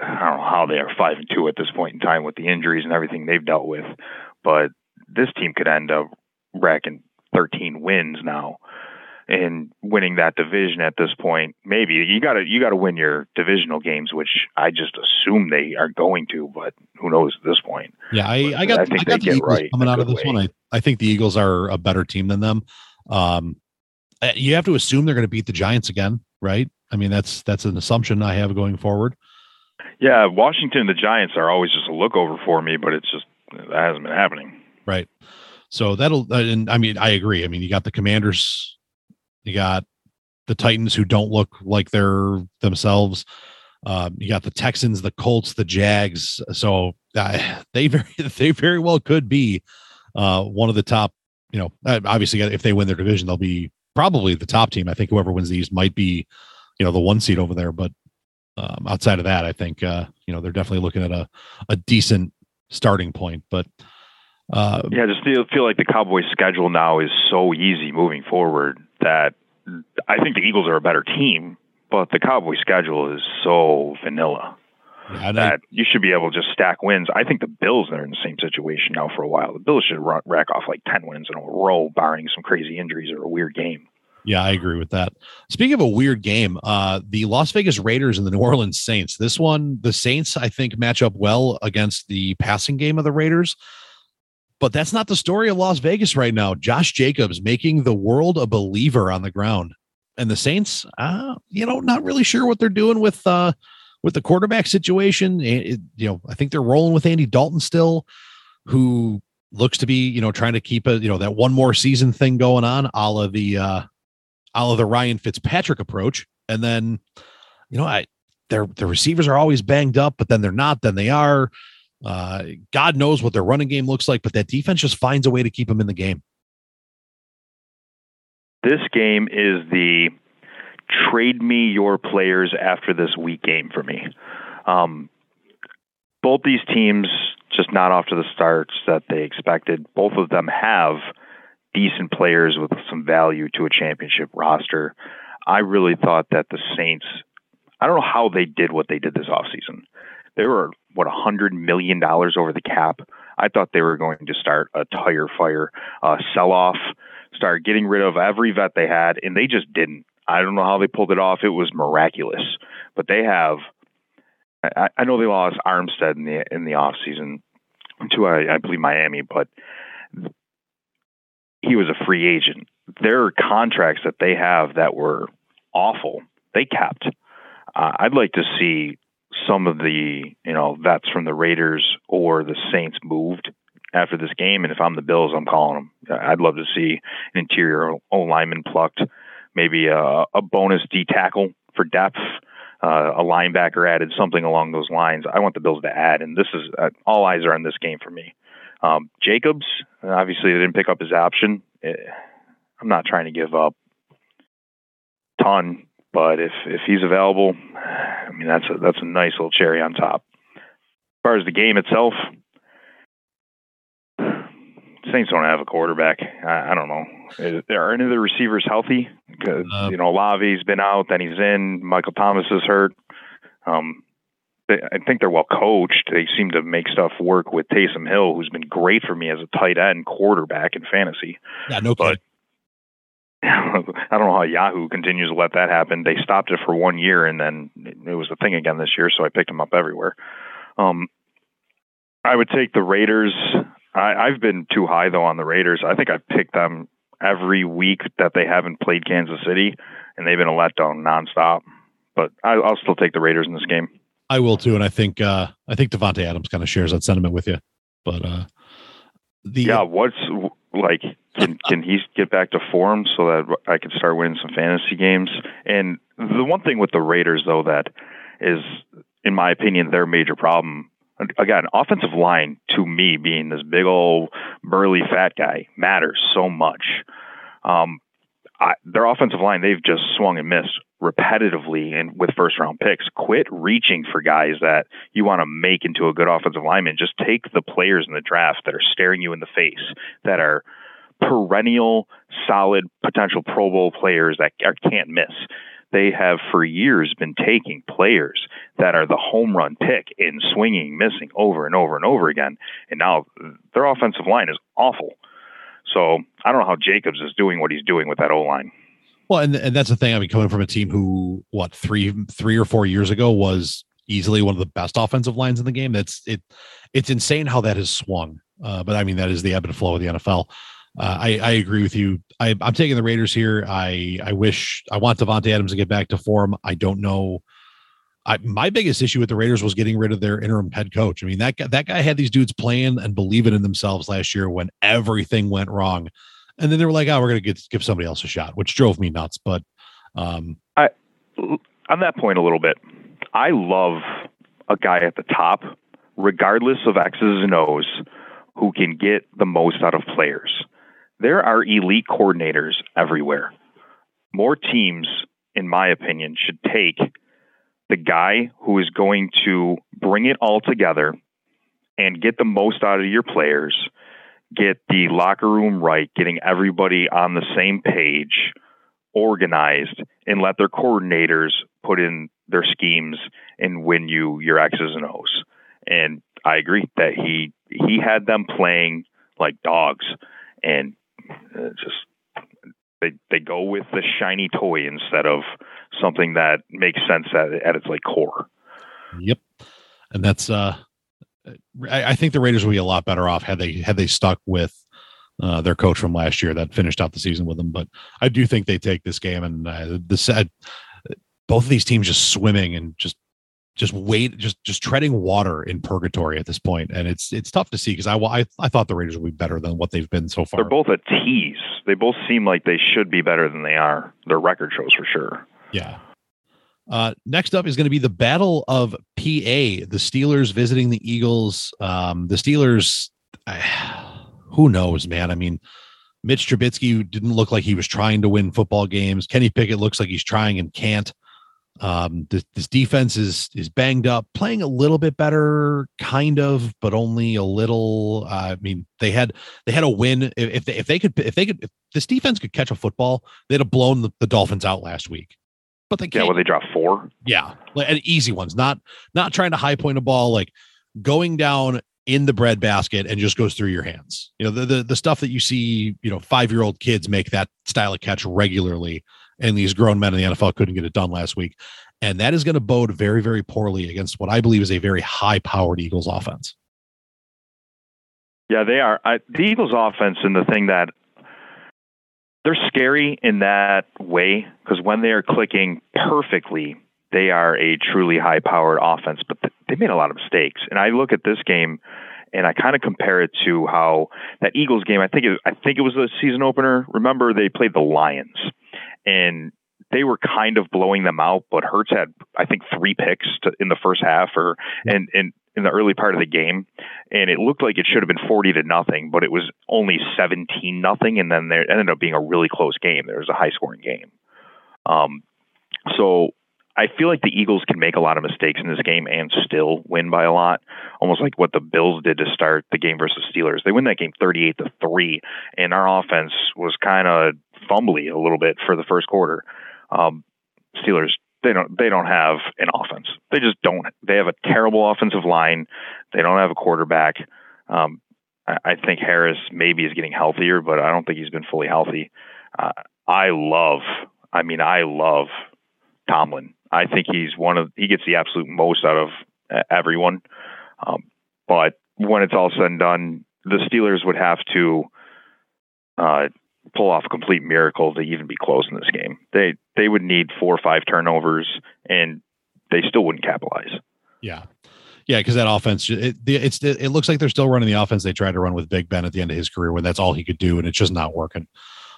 I don't know how they are five and two at this point in time with the injuries and everything they've dealt with, but this team could end up racking 13 wins now and winning that division at this point. Maybe you got to you got to win your divisional games, which I just assume they are going to, but who knows at this point. Yeah, I, I got I, I got the Eagles right coming out of this way. one. I, I think the Eagles are a better team than them. Um, you have to assume they're going to beat the Giants again, right? I mean, that's that's an assumption I have going forward. Yeah, Washington the Giants are always just a look over for me, but it's just that hasn't been happening. Right. So that'll, uh, and I mean, I agree. I mean, you got the Commanders, you got the Titans who don't look like they're themselves. Um, you got the Texans, the Colts, the Jags. So uh, they very, they very well could be uh, one of the top. You know, uh, obviously, if they win their division, they'll be probably the top team. I think whoever wins these might be, you know, the one seed over there. But um, outside of that, I think uh, you know they're definitely looking at a a decent starting point. But uh, yeah, just feel feel like the Cowboys' schedule now is so easy moving forward that I think the Eagles are a better team, but the Cowboys' schedule is so vanilla. Yeah, that you should be able to just stack wins. I think the Bills are in the same situation now for a while. The Bills should run, rack off like 10 wins in a row, barring some crazy injuries or a weird game. Yeah, I agree with that. Speaking of a weird game, uh, the Las Vegas Raiders and the New Orleans Saints. This one, the Saints, I think, match up well against the passing game of the Raiders. But that's not the story of Las Vegas right now. Josh Jacobs making the world a believer on the ground. And the Saints, uh, you know, not really sure what they're doing with uh, with the quarterback situation, it, you know, I think they're rolling with Andy Dalton still, who looks to be, you know, trying to keep a, you know, that one more season thing going on, a la the, uh, a la the Ryan Fitzpatrick approach. And then, you know, I, their, the receivers are always banged up, but then they're not, then they are. Uh, God knows what their running game looks like, but that defense just finds a way to keep them in the game. This game is the trade me your players after this week game for me. Um, both these teams just not off to the starts that they expected. Both of them have decent players with some value to a championship roster. I really thought that the Saints, I don't know how they did what they did this offseason. They were, what, a $100 million over the cap. I thought they were going to start a tire fire, uh, sell off, start getting rid of every vet they had, and they just didn't. I don't know how they pulled it off. It was miraculous. But they have. I, I know they lost Armstead in the in the off season to I, I believe Miami, but he was a free agent. Their contracts that they have that were awful, they kept. Uh, I'd like to see some of the you know vets from the Raiders or the Saints moved after this game. And if I'm the Bills, I'm calling them. I'd love to see an interior O lineman plucked maybe a, a bonus D tackle for depth, uh, a linebacker added, something along those lines. I want the Bills to add, and this is uh, all eyes are on this game for me. Um, Jacobs, obviously, they didn't pick up his option. Eh, I'm not trying to give up ton, but if if he's available, I mean that's a that's a nice little cherry on top. As far as the game itself, Saints don't have a quarterback. I, I don't know. Are any of the receivers healthy? Because uh, you know, Olave's been out, then he's in. Michael Thomas is hurt. Um, they, I think they're well coached. They seem to make stuff work with Taysom Hill, who's been great for me as a tight end quarterback in fantasy. Yeah, no but I don't know how Yahoo continues to let that happen. They stopped it for one year, and then it was the thing again this year. So I picked them up everywhere. Um, I would take the Raiders. I, I've been too high though on the Raiders. I think I've picked them every week that they haven't played Kansas City, and they've been a letdown nonstop. But I, will still take the Raiders in this game. I will too, and I think uh, I think Davante Adams kind of shares that sentiment with you. But uh, the yeah, what's like? Can can he get back to form so that I can start winning some fantasy games? And the one thing with the Raiders, though, that is, in my opinion, their major problem. Again, offensive line to me being this big old burly fat guy matters so much. Um, I, their offensive line, they've just swung and missed repetitively and with first round picks. Quit reaching for guys that you want to make into a good offensive lineman. Just take the players in the draft that are staring you in the face, that are perennial, solid, potential Pro Bowl players that are, can't miss. They have for years been taking players that are the home run pick and swinging, missing over and over and over again. And now their offensive line is awful. So I don't know how Jacobs is doing what he's doing with that O line. Well, and and that's the thing. I mean, coming from a team who what three three or four years ago was easily one of the best offensive lines in the game. That's it. It's insane how that has swung. Uh, but I mean, that is the ebb and flow of the NFL. Uh, I, I agree with you. I, am taking the Raiders here. I I wish I want Davante Adams to get back to form. I don't know. I, my biggest issue with the Raiders was getting rid of their interim head coach. I mean that that guy had these dudes playing and believing in themselves last year when everything went wrong and then they were like, "Oh, we're going to give somebody else a shot," which drove me nuts. But um, I, on that point, a little bit, I love a guy at the top, regardless of X's and O's, who can get the most out of players. There are elite coordinators everywhere. More teams, in my opinion, should take the guy who is going to bring it all together and get the most out of your players get the locker room right, getting everybody on the same page, organized, and let their coordinators put in their schemes and win you your X's and O's. And I agree that he he had them playing like dogs, and uh, just they they go with the shiny toy instead of something that makes sense at, at its like core. Yep, and that's uh I, I think the Raiders will be a lot better off had they had they stuck with uh, their coach from last year that finished out the season with them. But I do think they take this game and uh, the said both of these teams just swimming and just just wait just just treading water in purgatory at this point and it's it's tough to see because I, I i thought the raiders would be better than what they've been so far they're both a tease they both seem like they should be better than they are their record shows for sure yeah uh, next up is going to be the Battle of PA. The Steelers visiting the Eagles. Um, the Steelers, who knows, man? I mean, Mitch Trubisky didn't look like he was trying to win football games. Kenny Pickett looks like he's trying and can't. Um, this, this defense is is banged up, playing a little bit better, kind of, but only a little. Uh, I mean, they had they had a win. If they if they could if they could if this defense could catch a football, they'd have blown the, the Dolphins out last week but they can't. Yeah, well, they drop four. Yeah, like, and easy ones. Not not trying to high point a ball, like going down in the bread basket and just goes through your hands. You know, the the, the stuff that you see, you know, five year old kids make that style of catch regularly, and these grown men in the NFL couldn't get it done last week, and that is going to bode very very poorly against what I believe is a very high powered Eagles offense. Yeah, they are. I, the Eagles offense, and the thing that they're scary in that way because when they are clicking perfectly, they are a truly high powered offense, but they made a lot of mistakes. And I look at this game and I kind of compare it to how that Eagles game, I think it, I think it was the season opener. Remember they played the Lions and they were kind of blowing them out, but Hurts had I think three picks to, in the first half or and and in the early part of the game, and it looked like it should have been forty to nothing, but it was only seventeen nothing, and then there ended up being a really close game. There was a high scoring game. Um, so I feel like the Eagles can make a lot of mistakes in this game and still win by a lot, almost like what the Bills did to start the game versus Steelers. They win that game 38 to 3, and our offense was kind of fumbly a little bit for the first quarter. Um, Steelers they don't they don't have an offense. They just don't. They have a terrible offensive line. They don't have a quarterback. Um, I, I think Harris maybe is getting healthier, but I don't think he's been fully healthy. Uh, I love. I mean, I love Tomlin. I think he's one of he gets the absolute most out of everyone. Um, but when it's all said and done, the Steelers would have to uh, pull off a complete miracle to even be close in this game. They they would need four or five turnovers, and they still wouldn't capitalize. Yeah, yeah, because that offense, it, it's it looks like they're still running the offense they tried to run with Big Ben at the end of his career, when that's all he could do, and it's just not working.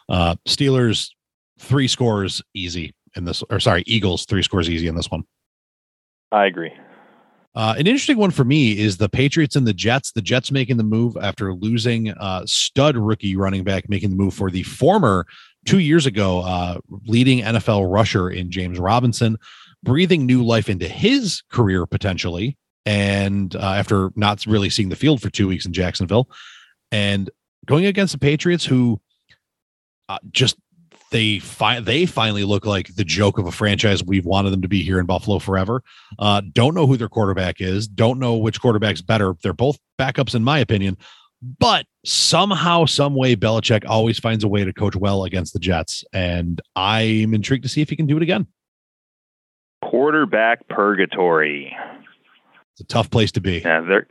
Uh, Steelers three scores easy in this, or sorry, Eagles three scores easy in this one. I agree. Uh, an interesting one for me is the Patriots and the Jets. The Jets making the move after losing uh, stud rookie running back, making the move for the former two years ago uh, leading NFL rusher in James Robinson, breathing new life into his career potentially. And uh, after not really seeing the field for two weeks in Jacksonville, and going against the Patriots, who uh, just they fi- they finally look like the joke of a franchise we've wanted them to be here in Buffalo forever. Uh, don't know who their quarterback is. Don't know which quarterback's better. They're both backups in my opinion. But somehow, some way, Belichick always finds a way to coach well against the Jets, and I'm intrigued to see if he can do it again. Quarterback purgatory. It's a tough place to be. Yeah, they're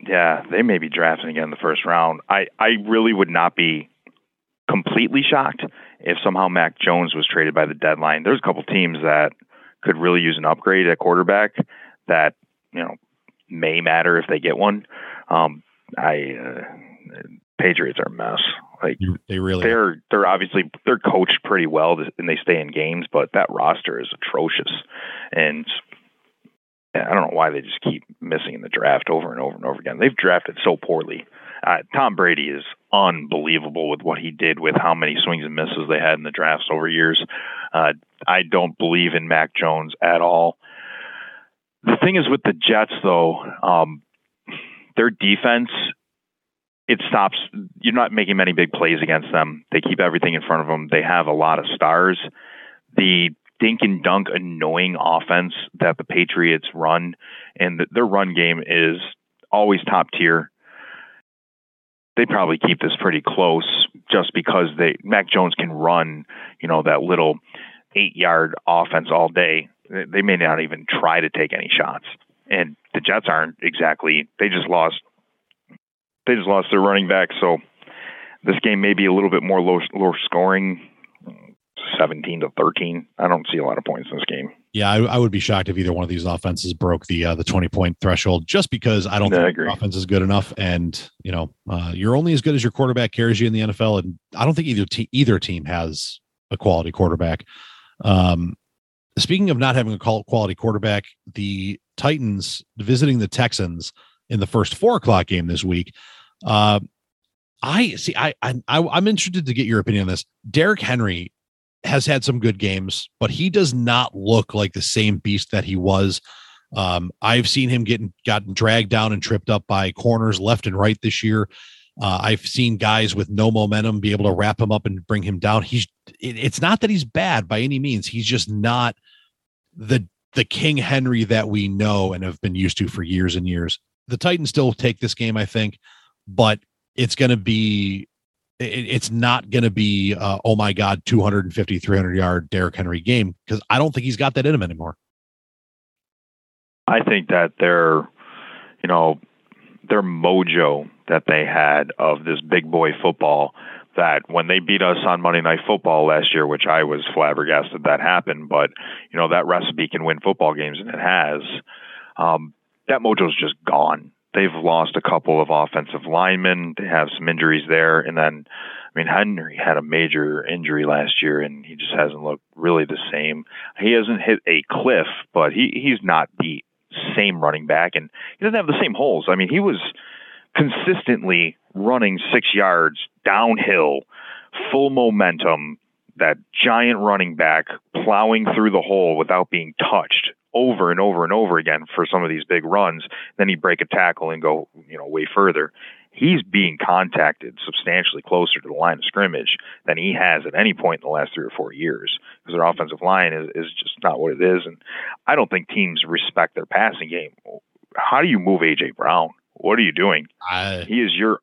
yeah, they may be drafting again in the first round. I I really would not be completely shocked if somehow Mac Jones was traded by the deadline. There's a couple teams that could really use an upgrade at quarterback that you know may matter if they get one. Um, I uh, Patriots are a mess. Like they really they're are. they're obviously they're coached pretty well and they stay in games, but that roster is atrocious. And I don't know why they just keep missing in the draft over and over and over again. They've drafted so poorly. Uh, Tom Brady is unbelievable with what he did with how many swings and misses they had in the drafts over years. Uh, I don't believe in Mac Jones at all. The thing is with the Jets, though, um, their defense it stops. You're not making many big plays against them. They keep everything in front of them. They have a lot of stars. The dink and dunk, annoying offense that the Patriots run, and the, their run game is always top tier they probably keep this pretty close just because they Mac Jones can run, you know, that little eight yard offense all day. They may not even try to take any shots. And the Jets aren't exactly they just lost they just lost their running back, so this game may be a little bit more low low scoring, seventeen to thirteen. I don't see a lot of points in this game. Yeah, I, I, would be shocked if either one of these offenses broke the uh, the twenty point threshold, just because I don't no, think I offense is good enough. And you know, uh, you're only as good as your quarterback carries you in the NFL, and I don't think either te- either team has a quality quarterback. Um, speaking of not having a quality quarterback, the Titans visiting the Texans in the first four o'clock game this week. Uh, I see. I, I I'm interested to get your opinion on this. Derrick Henry has had some good games, but he does not look like the same beast that he was. Um, I've seen him getting gotten dragged down and tripped up by corners left and right this year. Uh, I've seen guys with no momentum be able to wrap him up and bring him down. He's it, it's not that he's bad by any means. He's just not the the King Henry that we know and have been used to for years and years. The Titans still take this game, I think, but it's going to be it, it's not going to be uh, oh my god 250 300 yard Derrick Henry game because I don't think he's got that in him anymore. I think that their you know their mojo that they had of this big boy football that when they beat us on Monday Night Football last year, which I was flabbergasted that happened, but you know that recipe can win football games, and it has. Um, that mojo's just gone they've lost a couple of offensive linemen. They have some injuries there, and then I mean Henry had a major injury last year, and he just hasn't looked really the same. He hasn't hit a cliff, but he he's not the same running back, and he doesn't have the same holes. I mean, he was consistently running six yards downhill, full momentum. That giant running back plowing through the hole without being touched over and over and over again for some of these big runs. Then he'd break a tackle and go, you know, way further. He's being contacted substantially closer to the line of scrimmage than he has at any point in the last three or four years because their offensive line is, is just not what it is. And I don't think teams respect their passing game. How do you move AJ Brown? What are you doing? I... He is your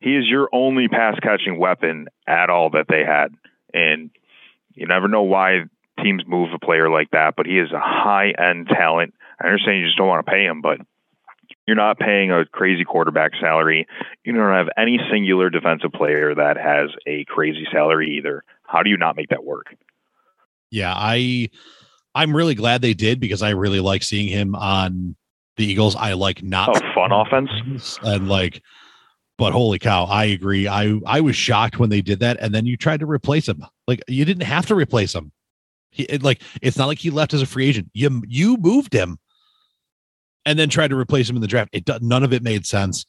he is your only pass catching weapon at all that they had. And you never know why teams move a player like that, but he is a high end talent. I understand you just don't want to pay him, but You're not paying a crazy quarterback salary. You don't have any singular defensive player that has a crazy salary either. How do you not make that work? Yeah, I I'm really glad they did because I really like seeing him on the Eagles. I like not oh, fun offense and like but holy cow, I agree. I I was shocked when they did that and then you tried to replace him. Like you didn't have to replace him. He it, like it's not like he left as a free agent. You you moved him and then tried to replace him in the draft. It none of it made sense.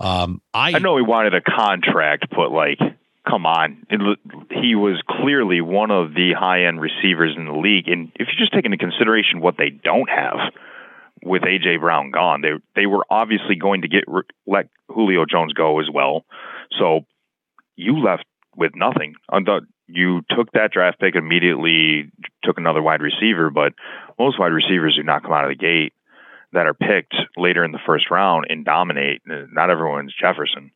Um, I I know he wanted a contract, but like, come on, it, he was clearly one of the high end receivers in the league. And if you just take into consideration what they don't have with AJ Brown gone, they they were obviously going to get let Julio Jones go as well. So you left with nothing. You took that draft pick immediately, took another wide receiver, but most wide receivers do not come out of the gate that are picked later in the first round and dominate. Uh, not everyone's Jefferson.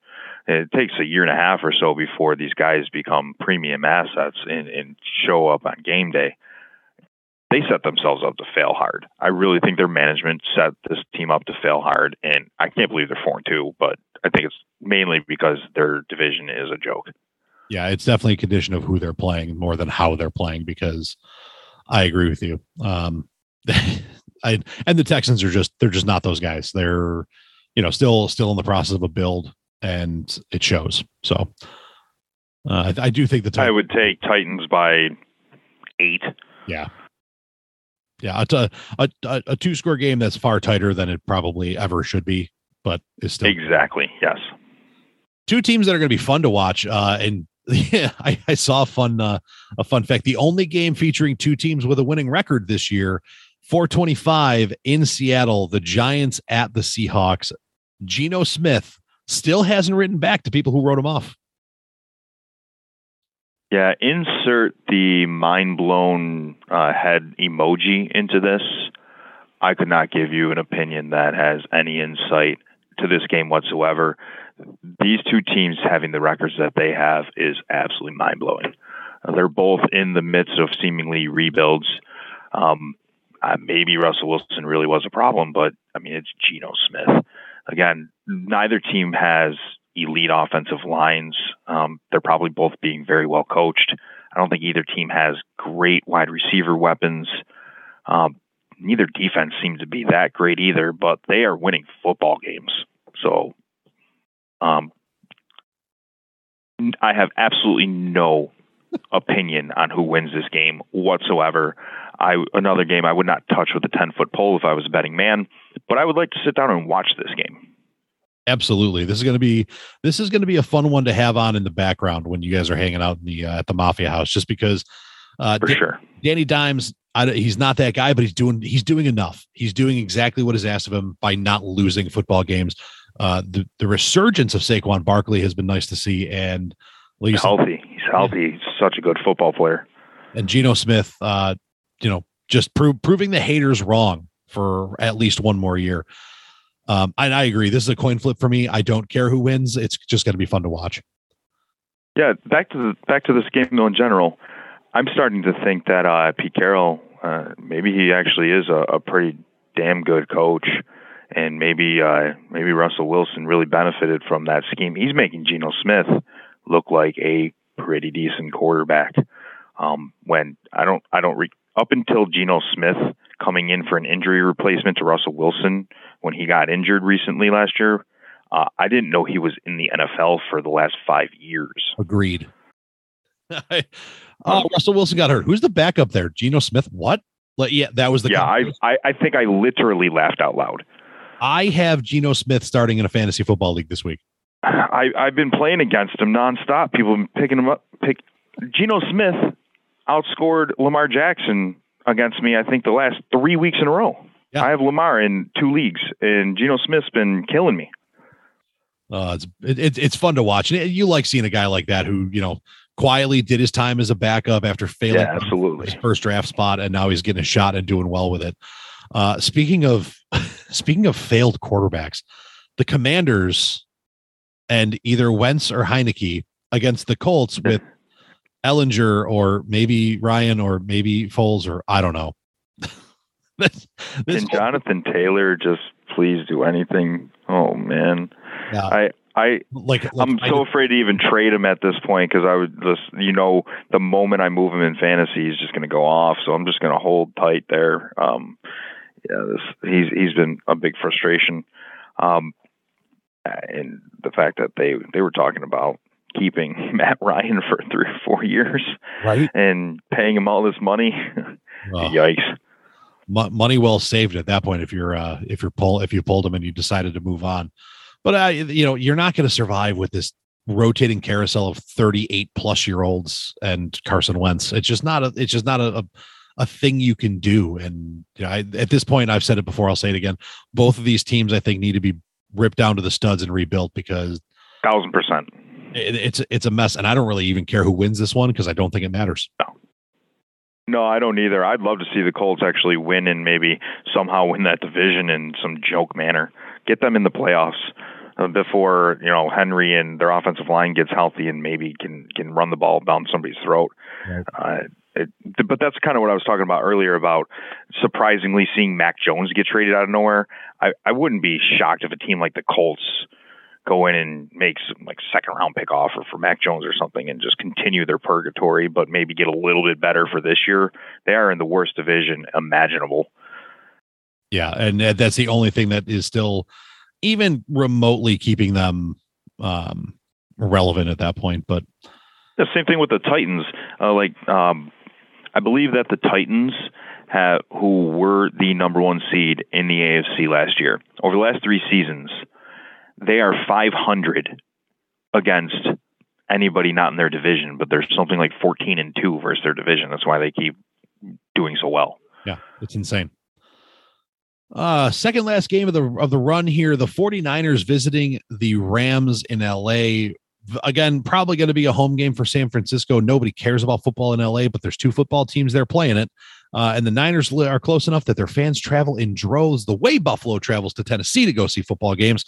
It takes a year and a half or so before these guys become premium assets and, and show up on game day. They set themselves up to fail hard. I really think their management set this team up to fail hard, and I can't believe they're four and two. But I think it's mainly because their division is a joke. Yeah, it's definitely a condition of who they're playing more than how they're playing. Because I agree with you. Um, I and the Texans are just they're just not those guys. They're you know still still in the process of a build, and it shows. So uh, I, I, do think the Titans, I would take Titans by eight. Yeah, yeah, a, a, a, a two score game that's far tighter than it probably ever should be, but is still exactly yes. Two teams that are going to be fun to watch, uh, and yeah, I, I saw a fun uh, a fun fact. The only game featuring two teams with a winning record this year 425 in Seattle, the Giants at the Seahawks. Geno Smith still hasn't written back to people who wrote him off. Yeah, insert the mind blown uh, head emoji into this. I could not give you an opinion that has any insight to this game whatsoever. These two teams having the records that they have is absolutely mind blowing. They're both in the midst of seemingly rebuilds. Um, uh, maybe Russell Wilson really was a problem, but I mean, it's Geno Smith. Again, neither team has elite offensive lines. Um, they're probably both being very well coached. I don't think either team has great wide receiver weapons. Um, neither defense seems to be that great either, but they are winning football games. So um, I have absolutely no opinion on who wins this game whatsoever. I another game I would not touch with a ten foot pole if I was a betting man, but I would like to sit down and watch this game. Absolutely, this is going to be this is going to be a fun one to have on in the background when you guys are hanging out in the uh, at the Mafia House, just because. Uh, For sure, Danny Dimes. I, he's not that guy, but he's doing he's doing enough. He's doing exactly what is asked of him by not losing football games. Uh, the the resurgence of Saquon Barkley has been nice to see, and he's healthy. He's healthy. He's such a good football player. And Geno Smith, uh, you know, just pro- proving the haters wrong for at least one more year. Um, and I agree. This is a coin flip for me. I don't care who wins. It's just going to be fun to watch. Yeah, back to the back to this game though. In general, I'm starting to think that uh, Pete Carroll, uh, maybe he actually is a, a, pretty damn good coach, and maybe uh, maybe Russell Wilson really benefited from that scheme. He's making Geno Smith look like a pretty decent quarterback. Um, when I don't I don't re- up until Geno Smith coming in for an injury replacement to Russell Wilson when he got injured recently last year, uh, I didn't know he was in the NFL for the last five years. Agreed. oh, Russell Wilson got hurt. Who's the backup there? Geno Smith? What? Like, yeah, that was the. Yeah, I, I, I think I literally laughed out loud. I have Geno Smith starting in a fantasy football league this week. I, I've been playing against him nonstop. People have been picking him up. Pick Geno Smith outscored Lamar Jackson against me, I think, the last three weeks in a row. Yeah. I have Lamar in two leagues, and Geno Smith's been killing me. Uh, it's it, it's fun to watch. And you like seeing a guy like that who you know quietly did his time as a backup after failing yeah, absolutely his first draft spot, and now he's getting a shot and doing well with it. Uh, speaking of speaking of failed quarterbacks, the Commanders and either Wentz or Heinicke against the Colts with Ehlinger or maybe Ryan or maybe Foles or I don't know. this, this and Jonathan Taylor just please do anything. Oh man, yeah. I I like, like I'm so afraid to even trade him at this point because I would just you know the moment I move him in fantasy he's just going to go off. So I'm just going to hold tight there. Um, yeah, this he's he's been a big frustration. Um, and the fact that they they were talking about keeping Matt Ryan for three or four years, right, and paying him all this money. Yikes! money well saved at that point if you're uh if you're pull if you pulled him and you decided to move on but uh you know you're not going to survive with this rotating carousel of 38 plus year olds and Carson Wentz it's just not a it's just not a, a, a thing you can do and you know, I, at this point I've said it before I'll say it again both of these teams I think need to be ripped down to the studs and rebuilt because thousand percent it, it's it's a mess and I don't really even care who wins this one because I don't think it matters no no, I don't either. I'd love to see the Colts actually win and maybe somehow win that division in some joke manner. Get them in the playoffs uh, before you know Henry and their offensive line gets healthy and maybe can can run the ball down somebody's throat. Right. Uh, it, but that's kind of what I was talking about earlier about surprisingly seeing Mac Jones get traded out of nowhere. I, I wouldn't be shocked if a team like the Colts go in and make some like second round pick offer for Mac Jones or something and just continue their purgatory, but maybe get a little bit better for this year. They are in the worst division imaginable. Yeah, and that's the only thing that is still even remotely keeping them um, relevant at that point. But the same thing with the Titans. Uh, like, um, I believe that the Titans have who were the number one seed in the AFC last year over the last three seasons they are 500 against anybody not in their division, but they're something like 14 and 2 versus their division. That's why they keep doing so well. Yeah, it's insane. Uh second last game of the of the run here, the 49ers visiting the Rams in LA. Again, probably going to be a home game for San Francisco. Nobody cares about football in LA, but there's two football teams there playing it. Uh, and the Niners are close enough that their fans travel in droves the way Buffalo travels to Tennessee to go see football games.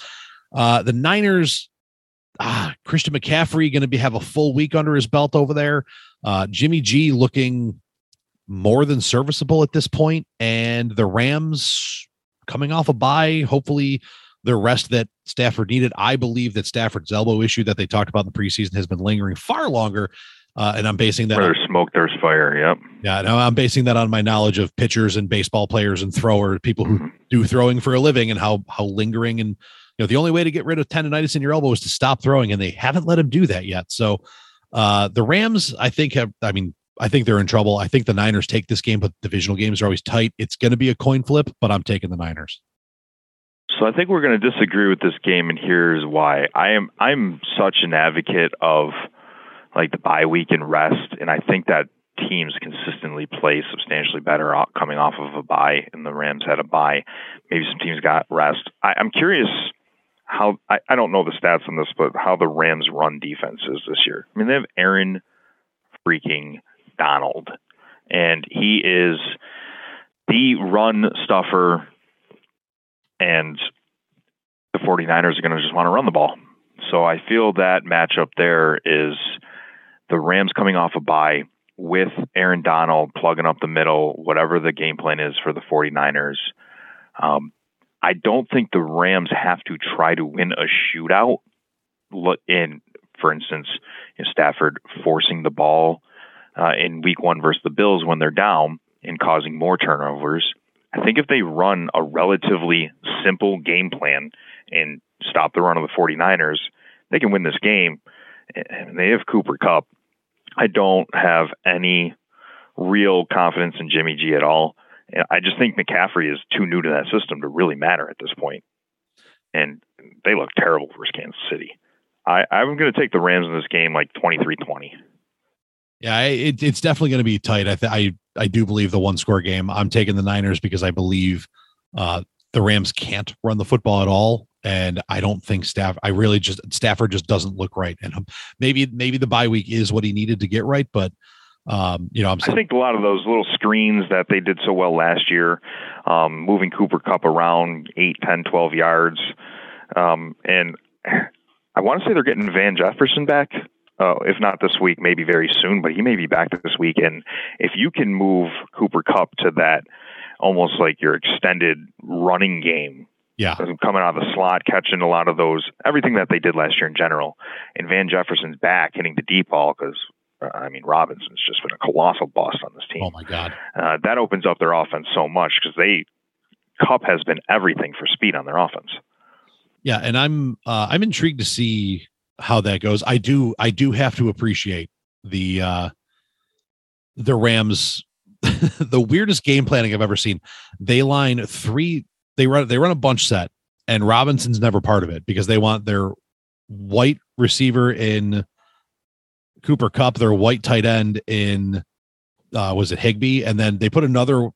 Uh, the Niners, ah, Christian McCaffrey going to be have a full week under his belt over there. Uh, Jimmy G looking more than serviceable at this point, and the Rams coming off a bye. Hopefully, the rest that Stafford needed. I believe that Stafford's elbow issue that they talked about in the preseason has been lingering far longer. Uh, and I'm basing that. Where there's on, smoke, there's fire. Yep. Yeah. No, I'm basing that on my knowledge of pitchers and baseball players and throwers, people who mm-hmm. do throwing for a living, and how how lingering and you know the only way to get rid of tendonitis in your elbow is to stop throwing and they haven't let him do that yet so uh the rams i think have i mean i think they're in trouble i think the niners take this game but divisional games are always tight it's going to be a coin flip but i'm taking the niners so I think we're going to disagree with this game, and here's why. I am I'm such an advocate of like the bye week and rest, and I think that teams consistently play substantially better coming off of a bye, and the Rams had a bye. Maybe some teams got rest. I, I'm curious how I, I don't know the stats on this, but how the Rams run defense is this year. I mean, they have Aaron freaking Donald, and he is the run stuffer, and the 49ers are going to just want to run the ball. So I feel that matchup there is the Rams coming off a bye with Aaron Donald plugging up the middle, whatever the game plan is for the 49ers. Um, I don't think the Rams have to try to win a shootout. In, for instance, in Stafford forcing the ball uh, in Week One versus the Bills when they're down and causing more turnovers. I think if they run a relatively simple game plan and stop the run of the 49ers, they can win this game. And they have Cooper Kupp. I don't have any real confidence in Jimmy G at all. I just think McCaffrey is too new to that system to really matter at this point. And they look terrible versus Kansas City. I, I'm going to take the Rams in this game like 23 20. Yeah, it, it's definitely going to be tight. I, th- I I do believe the one score game. I'm taking the Niners because I believe uh, the Rams can't run the football at all, and I don't think Staff. I really just Stafford just doesn't look right, and maybe maybe the bye week is what he needed to get right, but um, you know, I'm I think a lot of those little screens that they did so well last year, um, moving Cooper Kupp around 8, 10, 12 yards. Um, and I want to say they're getting Van Jefferson back. Uh, if not this week, maybe very soon, but he may be back this week. And if you can move Cooper Kupp to that almost like your extended running game Yeah. Coming out of the slot, catching a lot of those, everything that they did last year in general. And Van Jefferson's back hitting the deep ball because, I mean, Robinson's just been a colossal bust on this team. Oh, my God. Uh, that opens up their offense so much because they, Kupp has been everything for speed on their offense. Yeah. And I'm, uh, I'm intrigued to see how that goes. I do, I do have to appreciate the, uh, the Rams, the weirdest game planning I've ever seen. They line three they run they run a bunch set and Robinson's never part of it because they want their white receiver in Cooper Kupp, their white tight end in uh was it Higbee and then they put another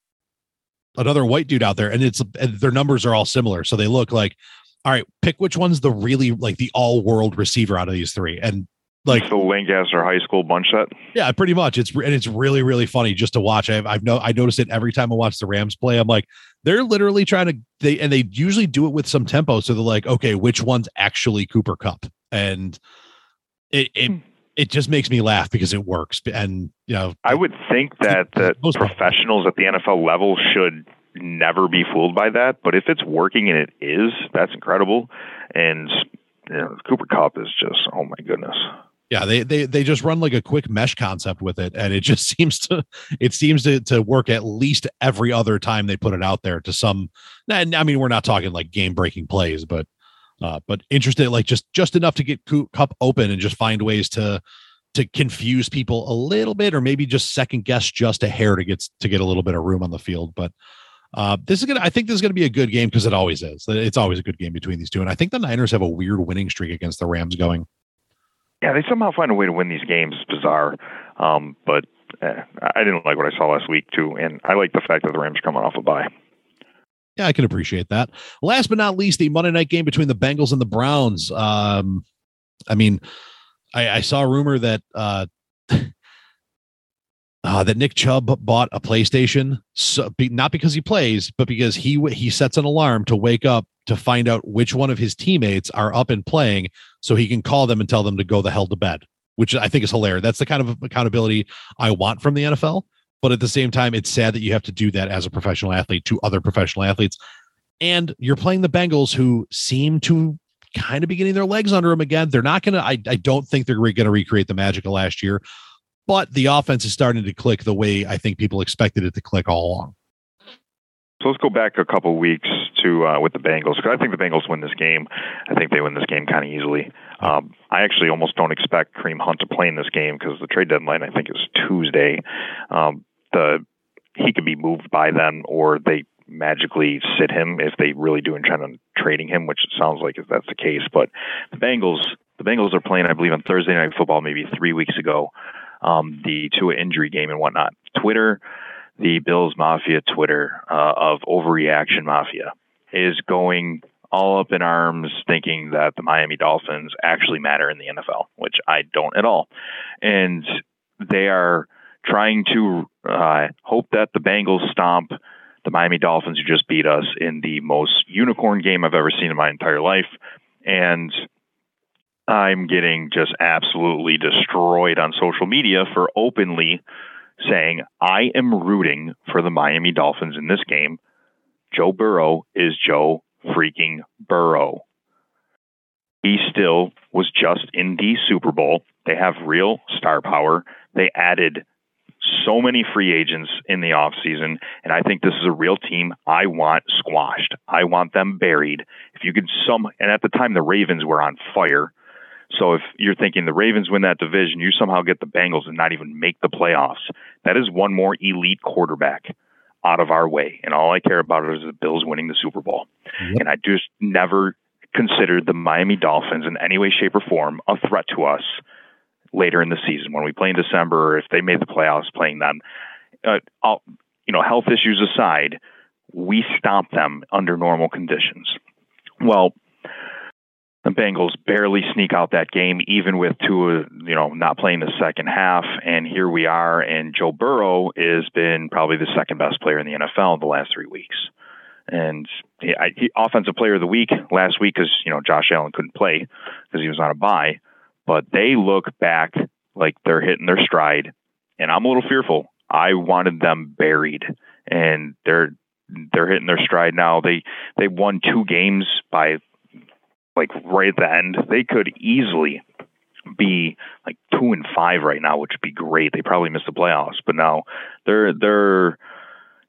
another white dude out there and it's and their numbers are all similar so they look like all right pick which one's the really like the all world receiver out of these three and like the Lancaster High School bunch set. Yeah, pretty much. It's and it's really really funny just to watch. I've I've no I notice it every time I watch the Rams play. I'm like they're literally trying to they and they usually do it with some tempo. So they're like, okay, which one's actually Cooper Kupp? And it it hmm. it just makes me laugh because it works. And you know, I would think that that professionals at the NFL level should never be fooled by that. But if it's working and it is, that's incredible. And you know, Cooper Kupp is just oh my goodness. Yeah, they they they just run like a quick mesh concept with it, and it just seems to it seems to to work at least every other time they put it out there to some. And I mean, we're not talking like game breaking plays, but uh, but interested like just just enough to get Kupp open and just find ways to to confuse people a little bit, or maybe just second guess just a hair to get to get a little bit of room on the field. But uh, this is gonna I think this is gonna be a good game because it always is. It's always a good game between these two, and I think the Niners have a weird winning streak against the Rams going yeah, they somehow find a way to win these games. It's bizarre, um, but eh, I didn't like what I saw last week too, and I like the fact that the Rams are coming off a bye. Yeah, I can appreciate that. Last but not least, the Monday night game between the Bengals and the Browns. Um, I mean, I, I saw a rumor that uh, uh, that Nick Chubb bought a PlayStation, so, be, not because he plays, but because he he sets an alarm to wake up to find out which one of his teammates are up and playing, so he can call them and tell them to go the hell to bed. Which I think is hilarious. That's the kind of accountability I want from the NFL. But at the same time, it's sad that you have to do that as a professional athlete to other professional athletes. And you're playing the Bengals, who seem to kind of be getting their legs under them again. They're not going to, I, don't think they're going to recreate the magic of last year but the offense is starting to click the way I think people expected it to click all along. So let's go back a couple weeks to uh, with the Bengals because I think the Bengals win this game. I think they win this game kind of easily. Um, I actually almost don't expect Kareem Hunt to play in this game because the trade deadline I think is Tuesday. Um, the he could be moved by then, or they magically sit him if they really do intend on trading him, which it sounds like if that's the case. But the Bengals, the Bengals are playing, I believe, on Thursday Night Football, maybe three weeks ago um, the Tua injury game and whatnot. Twitter, the Bills Mafia Twitter uh, of overreaction mafia is going all up in arms thinking that the Miami Dolphins actually matter in the NFL, which I don't at all. And they are trying to uh, hope that the Bengals stomp the Miami Dolphins who just beat us in the most unicorn game I've ever seen in my entire life. And I'm getting just absolutely destroyed on social media for openly saying, I am rooting for the Miami Dolphins in this game. Joe Burrow is Joe freaking Burrow. He still was just in the Super Bowl. They have real star power. They added so many free agents in the offseason, and I think this is a real team I want squashed. I want them buried. If you could some and at the time the Ravens were on fire. So if you're thinking the Ravens win that division, you somehow get the Bengals and not even make the playoffs. That is one more elite quarterback out of our way. And all I care about is the Bills winning the Super Bowl. Yep. And I just never considered the Miami Dolphins in any way, shape, or form a threat to us later in the season when we play in December or if they made the playoffs playing them. Uh, all, you know, health issues aside, we stomp them under normal conditions. Well, the Bengals barely sneak out that game, even with Tua, you know, not playing the second half. And here we are, and Joe Burrow has been probably the second best player in the NFL in the last three weeks. And he, I, he, offensive player of the week last week because you know Josh Allen couldn't play because he was on a bye. But they look back like they're hitting their stride, and I'm a little fearful. I wanted them buried, and they're they're hitting their stride now. They they won two games by like right at the end. They could easily be like two and five right now, which would be great. They probably missed the playoffs, but now they're they're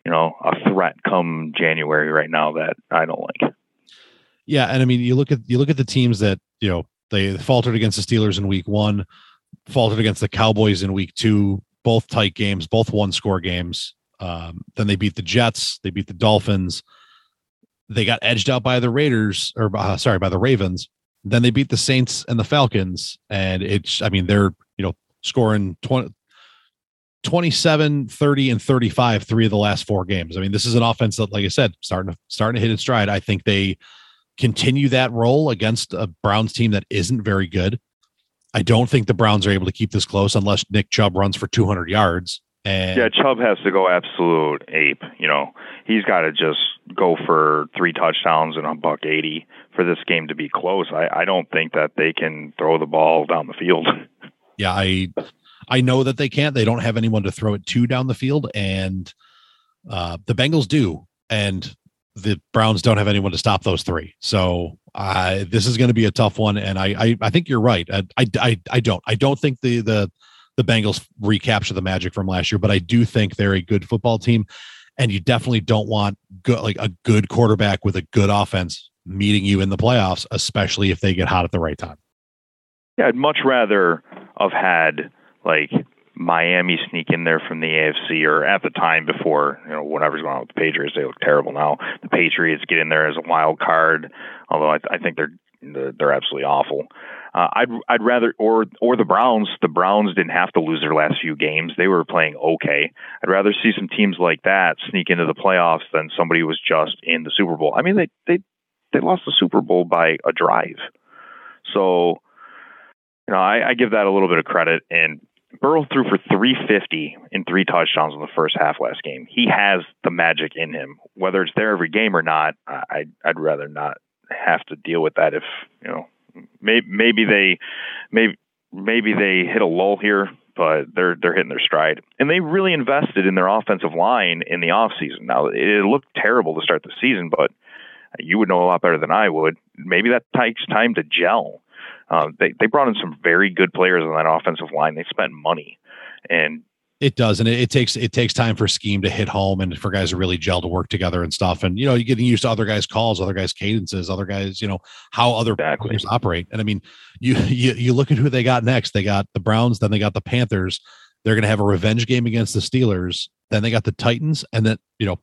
you know a threat come January right now that I don't like. Yeah, and I mean you look at you look at the teams that you know they faltered against the Steelers in Week One, faltered against the Cowboys in Week Two, both tight games, both one score games. Um, then they beat the Jets, they beat the Dolphins. They got edged out by the Raiders, or uh, sorry, by the Ravens. Then they beat the Saints and the Falcons, and it's I mean they're you know scoring 20, 27, 30, and 35 three of the last four games. I mean, this is an offense that, like I said, starting to starting to hit its stride. I think they continue that role against a Browns team that isn't very good. I don't think the Browns are able to keep this close unless Nick Chubb runs for 200 yards. And yeah, Chubb has to go absolute ape. You know, he's got to just go for three touchdowns and a buck eighty for this game to be close. I, I don't think that they can throw the ball down the field. Yeah, I I know that they can't. They don't have anyone to throw it to down the field, and uh, the Bengals do, and the Browns don't have anyone to stop those three. So uh, this is going to be a tough one, and I I, I think you're right. I, I I I don't I don't think the the the Bengals recapture the magic from last year, but I do think they're a good football team. And you definitely don't want good, like a good quarterback with a good offense meeting you in the playoffs, especially if they get hot at the right time. Yeah, I'd much rather have had like Miami sneak in there from the AFC, or at the time before you know whatever's going on with the Patriots, they look terrible now. The Patriots get in there as a wild card, although I, I think they're they're absolutely awful. Uh, I'd I'd rather or or the Browns. The Browns didn't have to lose their last few games; they were playing okay. I'd rather see some teams like that sneak into the playoffs than somebody who was just in the Super Bowl. I mean, they they they lost the Super Bowl by a drive, so you know I, I give that a little bit of credit. And Burrow threw for 350 and three touchdowns in the first half last game. He has the magic in him. Whether it's there every game or not, I, I'd rather not have to deal with that if you know maybe maybe they maybe maybe they hit a lull here, but they're they're hitting their stride. And they really invested in their offensive line in the offseason. Now it looked terrible to start the season, but you would know a lot better than I would. Maybe that takes time to gel. Uh, they they brought in some very good players on that offensive line. They spent money, and it does, and it, it, takes it takes time for scheme to hit home and for guys to really gel to work together and stuff. And you know, you're getting used to other guys' calls, other guys' cadences, other guys, you know, how other exactly. players operate. And I mean, you, you you look at who they got next. They got the Browns, then they got the Panthers. They're going to have a revenge game against the Steelers. Then they got the Titans, and then you know,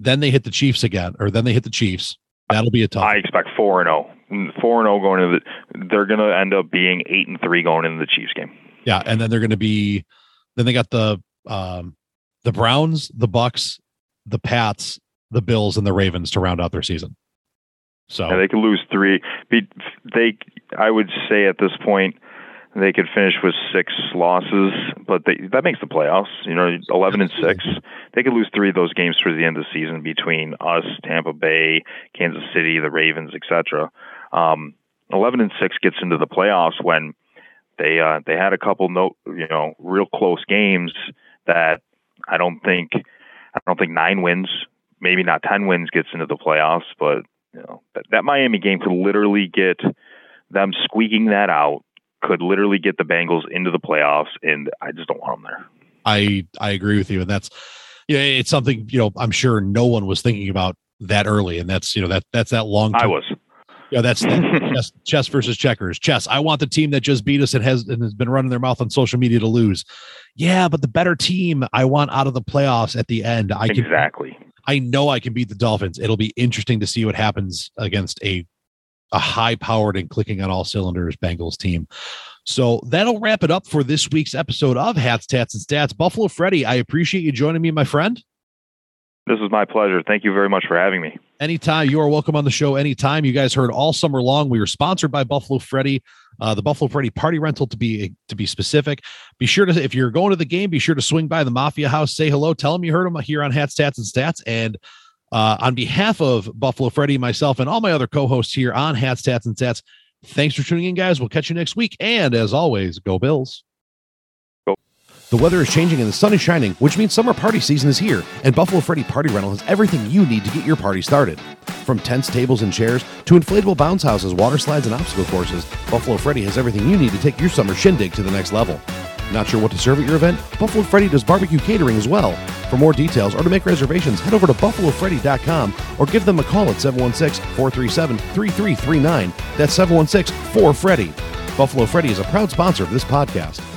then they hit the Chiefs again, or then they hit the Chiefs. That'll be a tough. I expect four and zero. Oh. Mm, four and zero oh going into the. They're going to end up being eight and three going into the Chiefs game. Yeah, and then they're going to be. Then they got the um, the Browns, the Bucks, the Pats, the Bills, and the Ravens to round out their season. So yeah, they could lose three. They, I would say at this point, they could finish with six losses, but they, that makes the playoffs. You know, eleven and six. They could lose three of those games towards the end of the season between us, Tampa Bay, Kansas City, the Ravens, etc. Um, eleven and six gets into the playoffs when they uh, they had a couple no you know real close games that I don't think I don't think nine wins, maybe not ten wins gets into the playoffs, but you know that, that Miami game could literally get them squeaking that out could literally get the Bengals into the playoffs, and I just don't want them there. I I agree with you, and that's you know it's something you know I'm sure no one was thinking about that early, and that's you know that that's that long. Time. I was. Yeah, that's chess, chess versus checkers. Chess. I want the team that just beat us and has and has been running their mouth on social media to lose. Yeah, but the better team I want out of the playoffs at the end. I can, exactly. I know I can beat the Dolphins. It'll be interesting to see what happens against a a high powered and clicking on all cylinders Bengals team. So that'll wrap it up for this week's episode of Hats, Tats, and Stats. Buffalo Freddy, I appreciate you joining me, my friend. This is my pleasure. Thank you very much for having me. Anytime. You are welcome on the show anytime. You guys heard all summer long. We were sponsored by Buffalo Freddy, uh, the Buffalo Freddy party rental to be to be specific. Be sure to if you're going to the game, be sure to swing by the Mafia House, say hello, tell them you heard them here on Hats, Tats, and Stats. And uh, on behalf of Buffalo Freddy, myself, and all my other co-hosts here on Hats, Tats, and Stats, thanks for tuning in, guys. We'll catch you next week. And as always, go Bills. The weather is changing and the sun is shining, which means summer party season is here, and Buffalo Freddy Party Rental has everything you need to get your party started. From tents, tables, and chairs to inflatable bounce houses, water slides, and obstacle courses, Buffalo Freddy has everything you need to take your summer shindig to the next level. Not sure what to serve at your event? Buffalo Freddy does barbecue catering as well. For more details or to make reservations, head over to buffalofreddy.com or give them a call at 716 437 3339. That's 716 4 Freddy. Buffalo Freddy is a proud sponsor of this podcast.